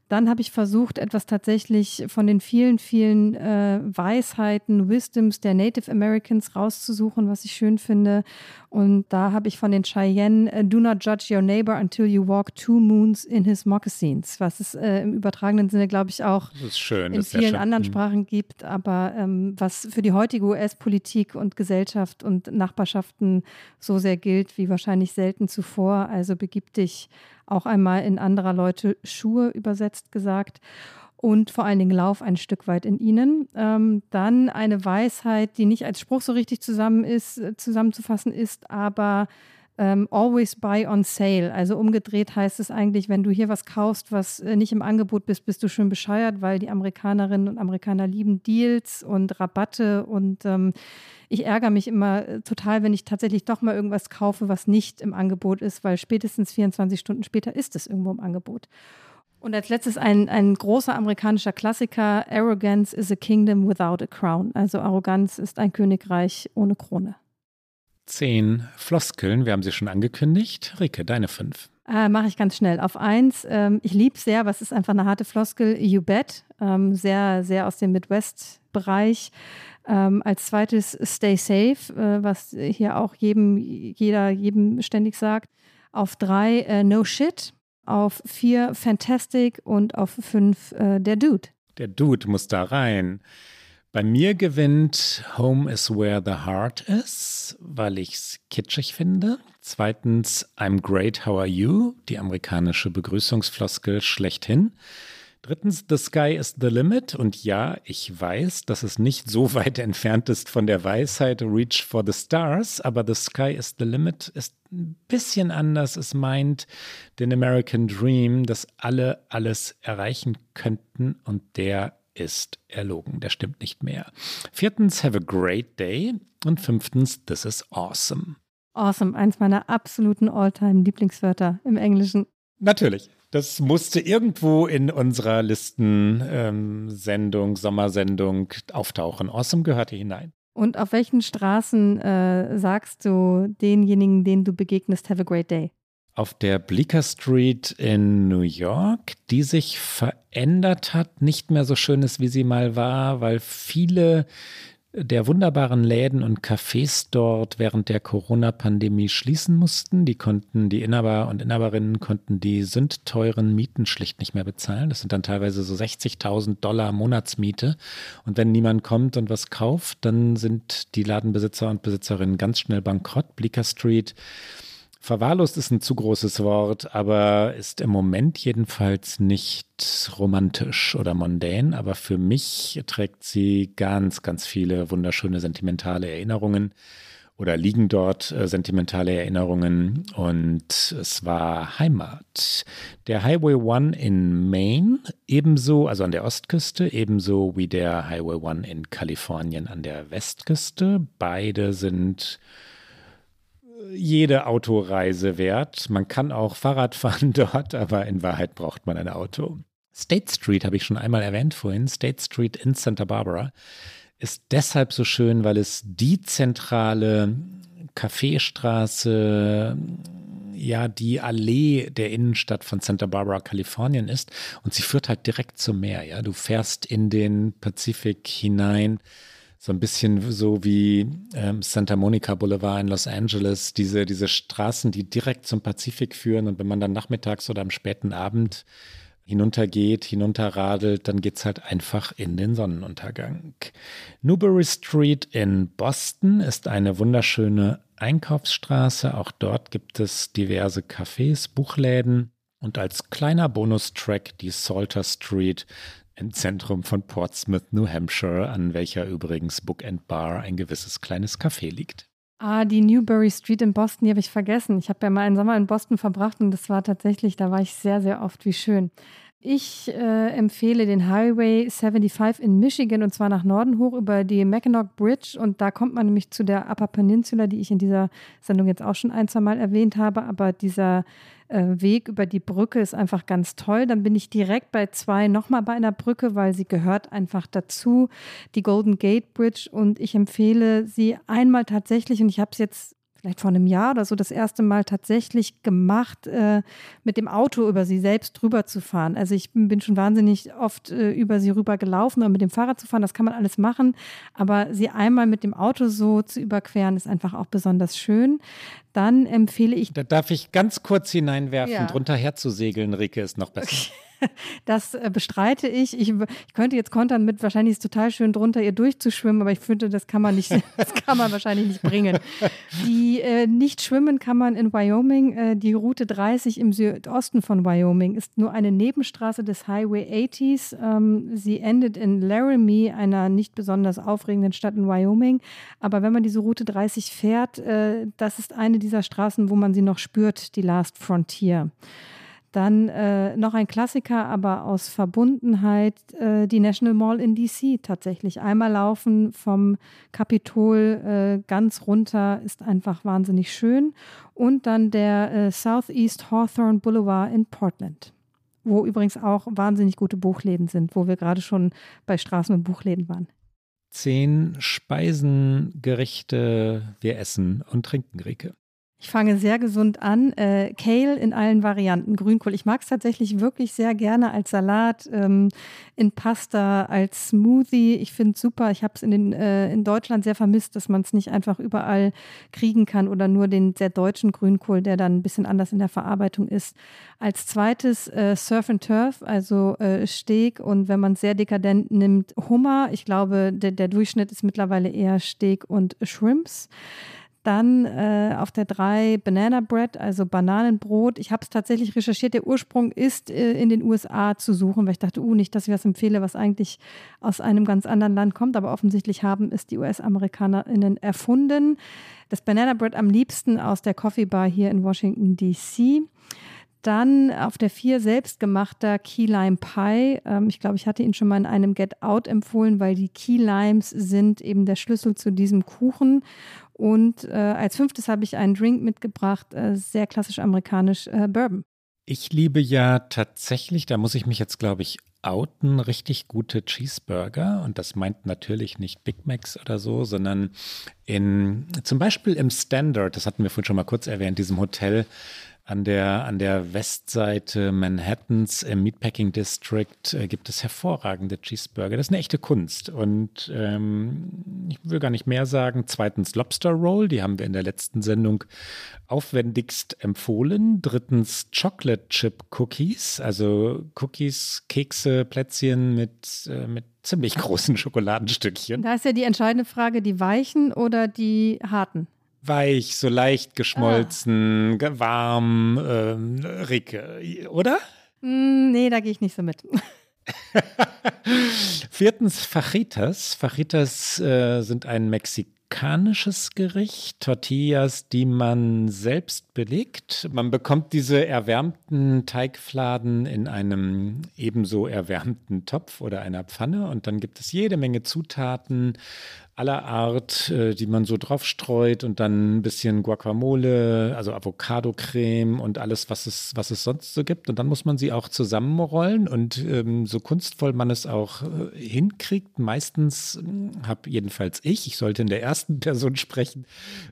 Dann habe ich versucht, etwas tatsächlich von den vielen, vielen äh, Weisheiten, Wisdoms der Native Americans rauszusuchen, was ich schön finde. Und da habe ich von den Cheyenne, uh, do not judge your neighbor until you walk two moons in his moccasins, was es äh, im übertragenen Sinne, glaube ich, auch schön, in vielen anderen mhm. Sprachen gibt, aber ähm, was für die heutige US-Politik und Gesellschaft und Nachbarschaften so sehr gilt wie wahrscheinlich selten zuvor. Also begib dich auch einmal in anderer Leute Schuhe übersetzt gesagt und vor allen Dingen Lauf ein Stück weit in ihnen. Ähm, dann eine Weisheit, die nicht als Spruch so richtig zusammen ist, äh, zusammenzufassen ist, aber ähm, always buy on sale. Also umgedreht heißt es eigentlich, wenn du hier was kaufst, was äh, nicht im Angebot bist, bist du schön bescheuert, weil die Amerikanerinnen und Amerikaner lieben Deals und Rabatte und ähm, ich ärgere mich immer äh, total, wenn ich tatsächlich doch mal irgendwas kaufe, was nicht im Angebot ist, weil spätestens 24 Stunden später ist es irgendwo im Angebot. Und als letztes ein, ein großer amerikanischer Klassiker, Arrogance is a kingdom without a crown. Also Arroganz ist ein Königreich ohne Krone. Zehn Floskeln, wir haben sie schon angekündigt. Rike, deine fünf. Äh, Mache ich ganz schnell. Auf eins, ähm, ich liebe sehr, was ist einfach eine harte Floskel, you bet. Ähm, sehr, sehr aus dem Midwest-Bereich. Ähm, als zweites Stay Safe, äh, was hier auch jedem, jeder, jedem ständig sagt. Auf drei äh, No Shit auf vier Fantastic und auf fünf äh, der Dude. Der Dude muss da rein. Bei mir gewinnt Home is where the heart is, weil ich es kitschig finde. Zweitens I'm great, how are you? Die amerikanische Begrüßungsfloskel schlechthin. Drittens, The Sky is the Limit. Und ja, ich weiß, dass es nicht so weit entfernt ist von der Weisheit Reach for the Stars, aber The Sky is the Limit ist ein bisschen anders. Es meint den American Dream, dass alle alles erreichen könnten und der ist erlogen. Der stimmt nicht mehr. Viertens, Have a great day. Und fünftens, This is awesome. Awesome, eins meiner absoluten All-Time-Lieblingswörter im Englischen. Natürlich. Das musste irgendwo in unserer Listensendung, ähm, Sommersendung auftauchen. Awesome gehörte hinein. Und auf welchen Straßen äh, sagst du denjenigen, denen du begegnest, have a great day? Auf der Bleecker Street in New York, die sich verändert hat, nicht mehr so schön ist, wie sie mal war, weil viele der wunderbaren Läden und Cafés dort während der Corona-Pandemie schließen mussten. Die konnten, die Inhaber und Inhaberinnen konnten die sündteuren Mieten schlicht nicht mehr bezahlen. Das sind dann teilweise so 60.000 Dollar Monatsmiete. Und wenn niemand kommt und was kauft, dann sind die Ladenbesitzer und Besitzerinnen ganz schnell bankrott. Bleecker Street Verwahrlost ist ein zu großes Wort, aber ist im Moment jedenfalls nicht romantisch oder mondän. Aber für mich trägt sie ganz, ganz viele wunderschöne sentimentale Erinnerungen oder liegen dort äh, sentimentale Erinnerungen und es war Heimat. Der Highway One in Maine, ebenso, also an der Ostküste, ebenso wie der Highway One in Kalifornien an der Westküste. Beide sind jede Autoreise wert. Man kann auch Fahrrad fahren dort, aber in Wahrheit braucht man ein Auto. State Street habe ich schon einmal erwähnt vorhin. State Street in Santa Barbara ist deshalb so schön, weil es die zentrale Kaffeestraße, ja, die Allee der Innenstadt von Santa Barbara, Kalifornien ist. Und sie führt halt direkt zum Meer. Ja, du fährst in den Pazifik hinein so ein bisschen so wie ähm, Santa Monica Boulevard in Los Angeles, diese, diese Straßen, die direkt zum Pazifik führen. Und wenn man dann nachmittags oder am späten Abend hinuntergeht, hinunterradelt, dann geht es halt einfach in den Sonnenuntergang. Newbury Street in Boston ist eine wunderschöne Einkaufsstraße. Auch dort gibt es diverse Cafés, Buchläden. Und als kleiner Bonustrack die Salter Street im Zentrum von Portsmouth, New Hampshire, an welcher übrigens Book and Bar ein gewisses kleines Café liegt. Ah, die Newbury Street in Boston, die habe ich vergessen. Ich habe ja mal einen Sommer in Boston verbracht und das war tatsächlich, da war ich sehr, sehr oft, wie schön. Ich äh, empfehle den Highway 75 in Michigan und zwar nach Norden hoch über die Mackinac Bridge und da kommt man nämlich zu der Upper Peninsula, die ich in dieser Sendung jetzt auch schon ein, zwei Mal erwähnt habe, aber dieser äh, Weg über die Brücke ist einfach ganz toll. Dann bin ich direkt bei zwei nochmal bei einer Brücke, weil sie gehört einfach dazu, die Golden Gate Bridge und ich empfehle sie einmal tatsächlich und ich habe es jetzt vielleicht vor einem Jahr oder so das erste Mal tatsächlich gemacht, äh, mit dem Auto über sie selbst drüber zu fahren. Also ich bin schon wahnsinnig oft äh, über sie rüber gelaufen oder mit dem Fahrrad zu fahren, das kann man alles machen. Aber sie einmal mit dem Auto so zu überqueren, ist einfach auch besonders schön. Dann empfehle ich. Da darf ich ganz kurz hineinwerfen, ja. drunter herzusegeln, Rike, ist noch besser. Okay. Das äh, bestreite ich. ich. ich. könnte jetzt kontern mit, wahrscheinlich ist es total schön drunter ihr durchzuschwimmen, aber ich finde, das kann man nicht, das kann man wahrscheinlich nicht bringen. Die äh, nicht schwimmen kann man in Wyoming. Äh, die Route 30 im Südosten von Wyoming ist nur eine Nebenstraße des Highway 80s. Ähm, sie endet in Laramie, einer nicht besonders aufregenden Stadt in Wyoming. Aber wenn man diese Route 30 fährt, äh, das ist eine dieser Straßen, wo man sie noch spürt, die Last Frontier. Dann äh, noch ein Klassiker, aber aus Verbundenheit, äh, die National Mall in DC tatsächlich. Einmal laufen vom Kapitol äh, ganz runter ist einfach wahnsinnig schön. Und dann der äh, Southeast Hawthorne Boulevard in Portland, wo übrigens auch wahnsinnig gute Buchläden sind, wo wir gerade schon bei Straßen- und Buchläden waren. Zehn Speisengerichte wir essen und trinken, Rike. Ich fange sehr gesund an. Äh, Kale in allen Varianten, Grünkohl. Ich mag es tatsächlich wirklich sehr gerne als Salat, ähm, in Pasta, als Smoothie. Ich finde es super. Ich habe es in, äh, in Deutschland sehr vermisst, dass man es nicht einfach überall kriegen kann oder nur den sehr deutschen Grünkohl, der dann ein bisschen anders in der Verarbeitung ist. Als zweites äh, Surf and Turf, also äh, Steak und wenn man es sehr dekadent nimmt, Hummer. Ich glaube, der, der Durchschnitt ist mittlerweile eher Steak und Shrimps. Dann äh, auf der 3 Banana Bread, also Bananenbrot. Ich habe es tatsächlich recherchiert. Der Ursprung ist äh, in den USA zu suchen, weil ich dachte, uh, nicht, dass ich was empfehle, was eigentlich aus einem ganz anderen Land kommt. Aber offensichtlich haben es die US-AmerikanerInnen erfunden. Das Banana Bread am liebsten aus der Coffee Bar hier in Washington, D.C. dann auf der 4 selbstgemachter Key Lime Pie. Ähm, ich glaube, ich hatte ihn schon mal in einem Get Out empfohlen, weil die Key Limes sind eben der Schlüssel zu diesem Kuchen. Und äh, als fünftes habe ich einen Drink mitgebracht, äh, sehr klassisch amerikanisch, äh, Bourbon. Ich liebe ja tatsächlich, da muss ich mich jetzt, glaube ich, outen, richtig gute Cheeseburger. Und das meint natürlich nicht Big Macs oder so, sondern in, zum Beispiel im Standard, das hatten wir vorhin schon mal kurz erwähnt, diesem Hotel an der, an der Westseite Manhattans im Meatpacking District äh, gibt es hervorragende Cheeseburger. Das ist eine echte Kunst. Und ähm, ich will gar nicht mehr sagen. Zweitens Lobster Roll, die haben wir in der letzten Sendung aufwendigst empfohlen. Drittens Chocolate Chip Cookies, also Cookies, Kekse, Plätzchen mit, äh, mit ziemlich großen Schokoladenstückchen. Da ist ja die entscheidende Frage, die weichen oder die harten? Weich, so leicht geschmolzen, ah. warm, ähm, Ricke, oder? Mm, nee, da gehe ich nicht so mit. Viertens Fajitas. Fajitas äh, sind ein mexikanisches Gericht, Tortillas, die man selbst belegt. Man bekommt diese erwärmten Teigfladen in einem ebenso erwärmten Topf oder einer Pfanne und dann gibt es jede Menge Zutaten, aller Art, äh, die man so drauf streut und dann ein bisschen Guacamole, also Avocado-Creme und alles, was es, was es sonst so gibt. Und dann muss man sie auch zusammenrollen und ähm, so kunstvoll man es auch äh, hinkriegt. Meistens hm, habe jedenfalls ich, ich sollte in der ersten Person sprechen,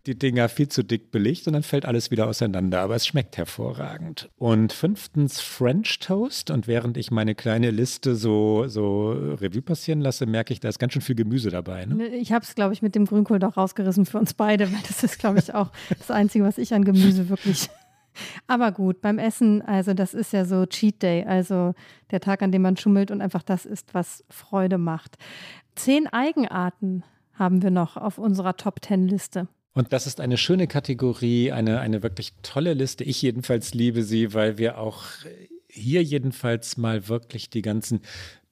die Dinger viel zu dick belegt und dann fällt alles wieder auseinander. Aber es schmeckt hervorragend. Und fünftens French Toast. Und während ich meine kleine Liste so, so Revue passieren lasse, merke ich, da ist ganz schön viel Gemüse dabei. Ne? Ich habe es, glaube ich, mit dem Grünkohl doch rausgerissen für uns beide, weil das ist, glaube ich, auch das Einzige, was ich an Gemüse wirklich. Aber gut, beim Essen, also das ist ja so Cheat Day, also der Tag, an dem man schummelt und einfach das isst, was Freude macht. Zehn Eigenarten haben wir noch auf unserer Top Ten Liste. Und das ist eine schöne Kategorie, eine, eine wirklich tolle Liste. Ich jedenfalls liebe sie, weil wir auch hier jedenfalls mal wirklich die ganzen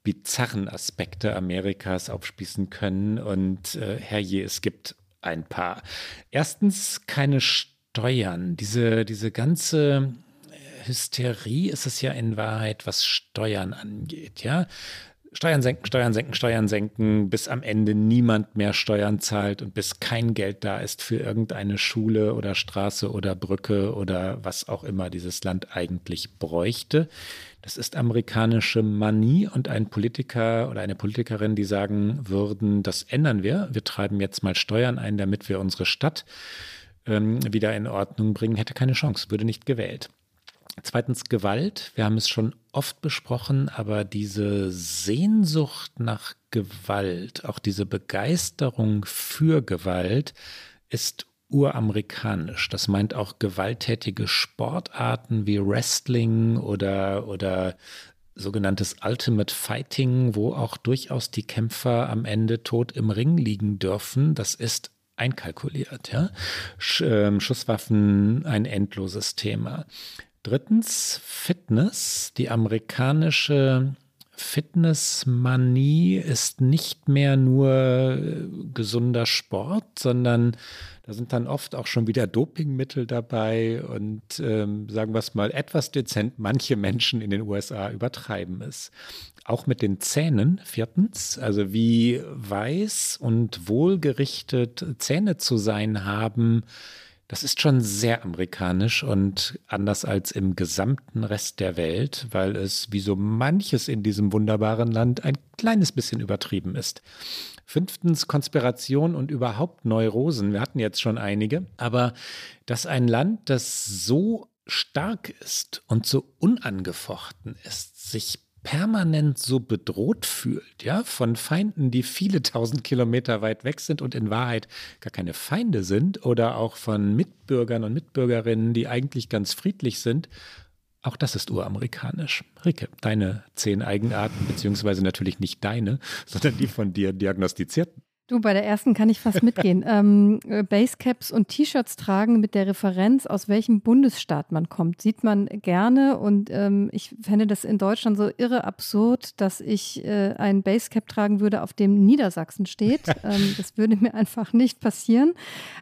bizarren Aspekte Amerikas aufspießen können. Und äh, herrje, es gibt ein paar. Erstens keine Steuern. Diese, diese ganze Hysterie ist es ja in Wahrheit, was Steuern angeht, ja. Steuern senken, Steuern senken, Steuern senken, bis am Ende niemand mehr Steuern zahlt und bis kein Geld da ist für irgendeine Schule oder Straße oder Brücke oder was auch immer dieses Land eigentlich bräuchte. Das ist amerikanische Manie und ein Politiker oder eine Politikerin, die sagen würden, das ändern wir. Wir treiben jetzt mal Steuern ein, damit wir unsere Stadt ähm, wieder in Ordnung bringen, hätte keine Chance, würde nicht gewählt. Zweitens Gewalt. Wir haben es schon oft besprochen, aber diese Sehnsucht nach Gewalt, auch diese Begeisterung für Gewalt ist uramerikanisch. Das meint auch gewalttätige Sportarten wie Wrestling oder, oder sogenanntes Ultimate Fighting, wo auch durchaus die Kämpfer am Ende tot im Ring liegen dürfen. Das ist einkalkuliert. Ja? Sch äh, Schusswaffen ein endloses Thema. Drittens Fitness. Die amerikanische Fitnessmanie ist nicht mehr nur äh, gesunder Sport, sondern da sind dann oft auch schon wieder Dopingmittel dabei und ähm, sagen wir es mal etwas dezent, manche Menschen in den USA übertreiben es. Auch mit den Zähnen, viertens, also wie weiß und wohlgerichtet Zähne zu sein haben, das ist schon sehr amerikanisch und anders als im gesamten Rest der Welt, weil es wie so manches in diesem wunderbaren Land ein kleines bisschen übertrieben ist. Fünftens Konspiration und überhaupt Neurosen. Wir hatten jetzt schon einige, aber dass ein Land, das so stark ist und so unangefochten ist, sich permanent so bedroht fühlt, ja, von Feinden, die viele tausend Kilometer weit weg sind und in Wahrheit gar keine Feinde sind, oder auch von Mitbürgern und Mitbürgerinnen, die eigentlich ganz friedlich sind, auch das ist uramerikanisch. Rike, deine zehn Eigenarten, beziehungsweise natürlich nicht deine, sondern die von dir diagnostizierten. Du, bei der ersten kann ich fast mitgehen. ähm, äh, Basecaps und T-Shirts tragen mit der Referenz, aus welchem Bundesstaat man kommt, sieht man gerne. Und ähm, ich fände das in Deutschland so irre absurd, dass ich äh, ein Basecap tragen würde, auf dem Niedersachsen steht. ähm, das würde mir einfach nicht passieren.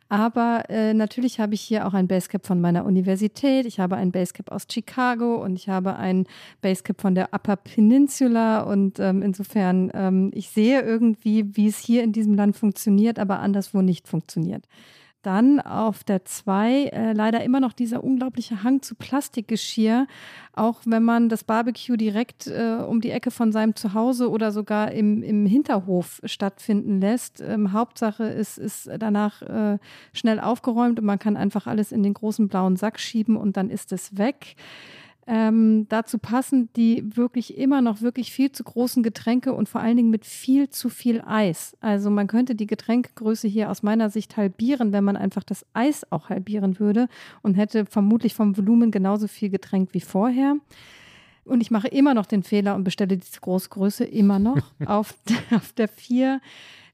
Aber äh, natürlich habe ich hier auch ein Basecap von meiner Universität. Ich habe ein Basecap aus Chicago und ich habe ein Basecap von der Upper Peninsula. Und ähm, insofern, ähm, ich sehe irgendwie, wie es hier in diesem Land funktioniert, aber anderswo nicht funktioniert. Dann auf der 2 äh, leider immer noch dieser unglaubliche Hang zu Plastikgeschirr, auch wenn man das Barbecue direkt äh, um die Ecke von seinem Zuhause oder sogar im, im Hinterhof stattfinden lässt. Ähm, Hauptsache ist, ist danach äh, schnell aufgeräumt und man kann einfach alles in den großen blauen Sack schieben und dann ist es weg. Ähm, dazu passen die wirklich immer noch wirklich viel zu großen Getränke und vor allen Dingen mit viel zu viel Eis. Also man könnte die Getränkgröße hier aus meiner Sicht halbieren, wenn man einfach das Eis auch halbieren würde und hätte vermutlich vom Volumen genauso viel Getränk wie vorher. Und ich mache immer noch den Fehler und bestelle diese Großgröße immer noch auf, auf der 4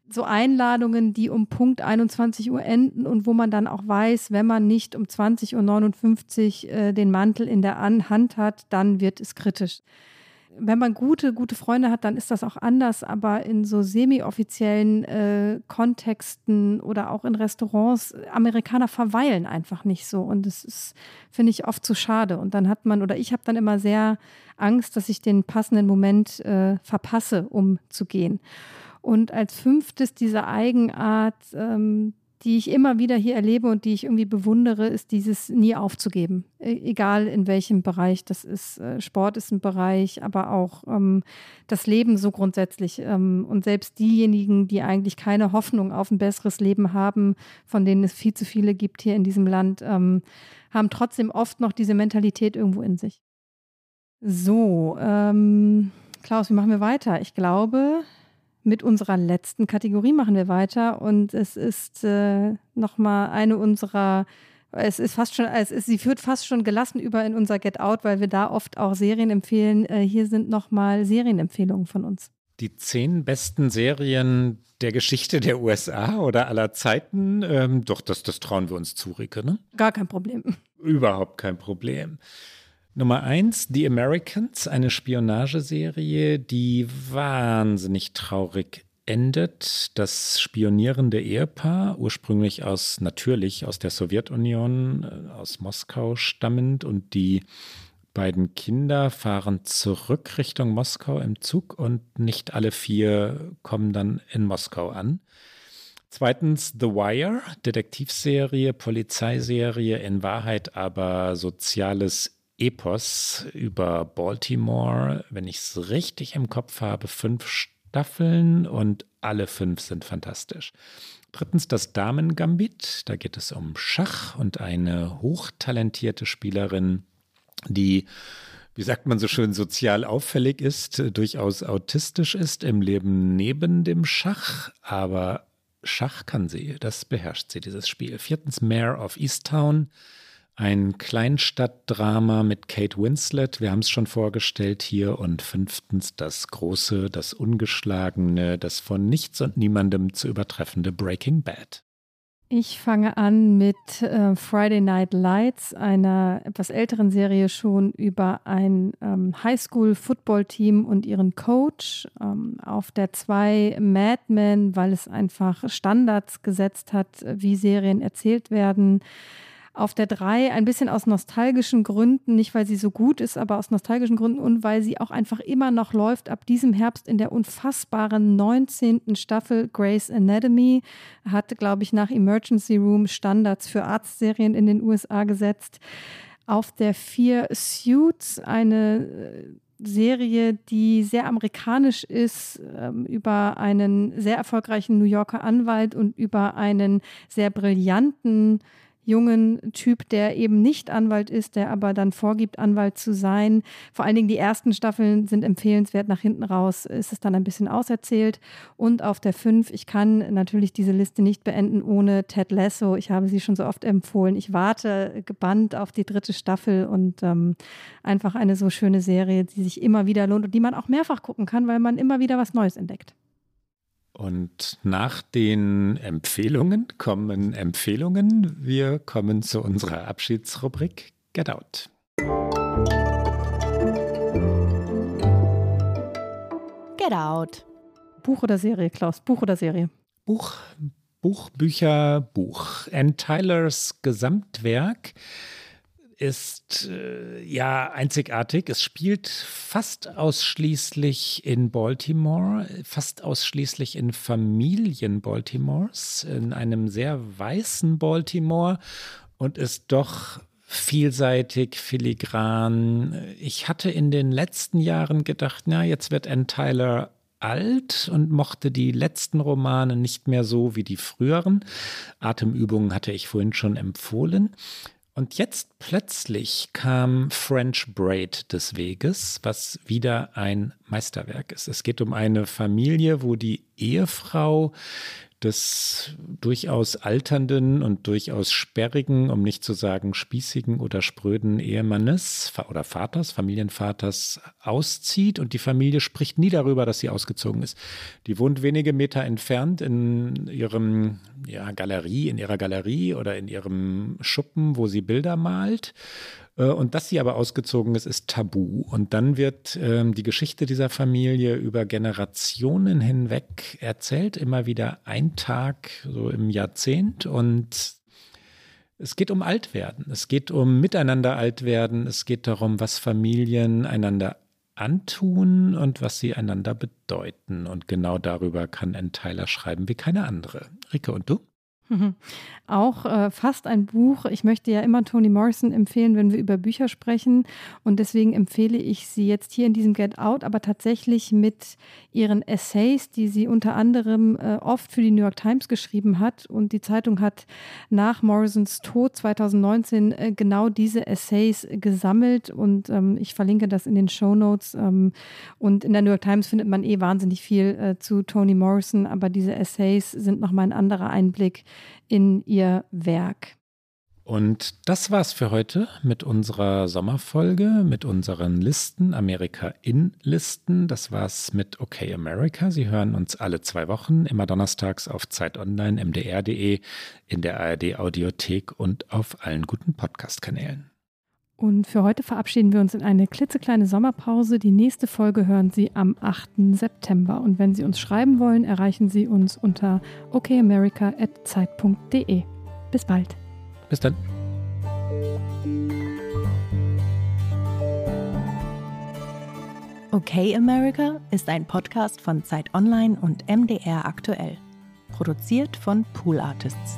so Einladungen, die um Punkt 21 Uhr enden und wo man dann auch weiß, wenn man nicht um 20.59 Uhr äh, den Mantel in der An Hand hat, dann wird es kritisch. Wenn man gute, gute Freunde hat, dann ist das auch anders, aber in so semi-offiziellen äh, Kontexten oder auch in Restaurants, Amerikaner verweilen einfach nicht so und das ist, finde ich, oft zu schade. Und dann hat man, oder ich habe dann immer sehr Angst, dass ich den passenden Moment äh, verpasse, um zu gehen. Und als fünftes diese Eigenart, ähm, die ich immer wieder hier erlebe und die ich irgendwie bewundere, ist dieses nie aufzugeben. E egal in welchem Bereich das ist. Äh, Sport ist ein Bereich, aber auch ähm, das Leben so grundsätzlich. Ähm, und selbst diejenigen, die eigentlich keine Hoffnung auf ein besseres Leben haben, von denen es viel zu viele gibt hier in diesem Land, ähm, haben trotzdem oft noch diese Mentalität irgendwo in sich. So, ähm, Klaus, wie machen wir weiter? Ich glaube, mit unserer letzten Kategorie machen wir weiter und es ist äh, nochmal eine unserer es ist fast schon, es ist, sie führt fast schon gelassen über in unser Get Out, weil wir da oft auch Serien empfehlen. Äh, hier sind nochmal Serienempfehlungen von uns. Die zehn besten Serien der Geschichte der USA oder aller Zeiten, ähm, doch, das, das trauen wir uns zu, Rike, ne? Gar kein Problem. Überhaupt kein Problem. Nummer eins, The Americans, eine Spionageserie, die wahnsinnig traurig endet. Das spionierende Ehepaar, ursprünglich aus, natürlich aus der Sowjetunion, äh, aus Moskau stammend und die beiden Kinder fahren zurück Richtung Moskau im Zug und nicht alle vier kommen dann in Moskau an. Zweitens The Wire, Detektivserie, Polizeiserie, in Wahrheit aber soziales Epos über Baltimore, wenn ich es richtig im Kopf habe, fünf Staffeln und alle fünf sind fantastisch. Drittens das Damen-Gambit. Da geht es um Schach und eine hochtalentierte Spielerin, die, wie sagt man so schön, sozial auffällig ist, durchaus autistisch ist im Leben neben dem Schach, aber Schach kann sie, das beherrscht sie, dieses Spiel. Viertens Mayor of Easttown ein Kleinstadtdrama mit Kate Winslet, wir haben es schon vorgestellt hier. Und fünftens das große, das ungeschlagene, das von nichts und niemandem zu übertreffende Breaking Bad. Ich fange an mit äh, Friday Night Lights, einer etwas älteren Serie schon über ein ähm, Highschool-Football-Team und ihren Coach. Ähm, auf der 2 Mad Men, weil es einfach Standards gesetzt hat, wie Serien erzählt werden auf der 3 ein bisschen aus nostalgischen Gründen, nicht weil sie so gut ist, aber aus nostalgischen Gründen und weil sie auch einfach immer noch läuft ab diesem Herbst in der unfassbaren 19. Staffel Grey's Anatomy. Hat, glaube ich, nach Emergency Room Standards für Arztserien in den USA gesetzt. Auf der 4 Suits, eine äh, Serie, die sehr amerikanisch ist, ähm, über einen sehr erfolgreichen New Yorker Anwalt und über einen sehr brillanten jungen Typ, der eben nicht Anwalt ist, der aber dann vorgibt, Anwalt zu sein. Vor allen Dingen die ersten Staffeln sind empfehlenswert. Nach hinten raus ist es dann ein bisschen auserzählt. Und auf der 5, ich kann natürlich diese Liste nicht beenden ohne Ted Lasso. Ich habe sie schon so oft empfohlen. Ich warte gebannt auf die dritte Staffel und ähm, einfach eine so schöne Serie, die sich immer wieder lohnt und die man auch mehrfach gucken kann, weil man immer wieder was Neues entdeckt. Und nach den Empfehlungen kommen Empfehlungen. Wir kommen zu unserer Abschiedsrubrik Get Out. Get Out. Buch oder Serie, Klaus? Buch oder Serie? Buch, Buch, Bücher, Buch. Ann Tylers Gesamtwerk ist äh, ja einzigartig. Es spielt fast ausschließlich in Baltimore, fast ausschließlich in Familien Baltimores, in einem sehr weißen Baltimore und ist doch vielseitig, filigran. Ich hatte in den letzten Jahren gedacht, na, jetzt wird Ann Tyler alt und mochte die letzten Romane nicht mehr so wie die früheren. Atemübungen hatte ich vorhin schon empfohlen. Und jetzt plötzlich kam French Braid des Weges, was wieder ein Meisterwerk ist. Es geht um eine Familie, wo die Ehefrau des durchaus alternden und durchaus sperrigen, um nicht zu sagen spießigen oder spröden Ehemannes oder Vaters, Familienvaters auszieht und die Familie spricht nie darüber, dass sie ausgezogen ist. Die wohnt wenige Meter entfernt in ihrem ja, Galerie, in ihrer Galerie oder in ihrem Schuppen, wo sie Bilder malt und dass sie aber ausgezogen ist, ist tabu. Und dann wird ähm, die Geschichte dieser Familie über Generationen hinweg erzählt, immer wieder ein Tag so im Jahrzehnt. Und es geht um Altwerden. Es geht um Miteinander Altwerden. Es geht darum, was Familien einander antun und was sie einander bedeuten. Und genau darüber kann ein Teiler schreiben wie keine andere. Rike, und du? Mhm. Auch äh, fast ein Buch. Ich möchte ja immer Toni Morrison empfehlen, wenn wir über Bücher sprechen. Und deswegen empfehle ich sie jetzt hier in diesem Get Out, aber tatsächlich mit ihren Essays, die sie unter anderem äh, oft für die New York Times geschrieben hat. Und die Zeitung hat nach Morrisons Tod 2019 äh, genau diese Essays gesammelt. Und ähm, ich verlinke das in den Show Notes. Ähm, und in der New York Times findet man eh wahnsinnig viel äh, zu Toni Morrison. Aber diese Essays sind nochmal ein anderer Einblick in ihr Werk. Und das war's für heute mit unserer Sommerfolge, mit unseren Listen, Amerika in Listen. Das war's mit OK America. Sie hören uns alle zwei Wochen, immer donnerstags auf Zeit Online, mdr.de, in der ARD Audiothek und auf allen guten Podcast-Kanälen. Und für heute verabschieden wir uns in eine klitzekleine Sommerpause. Die nächste Folge hören Sie am 8. September. Und wenn Sie uns schreiben wollen, erreichen Sie uns unter okamerica.zeit.de. Bis bald. Bis dann. Okay America ist ein Podcast von Zeit Online und MDR aktuell. Produziert von Pool Artists.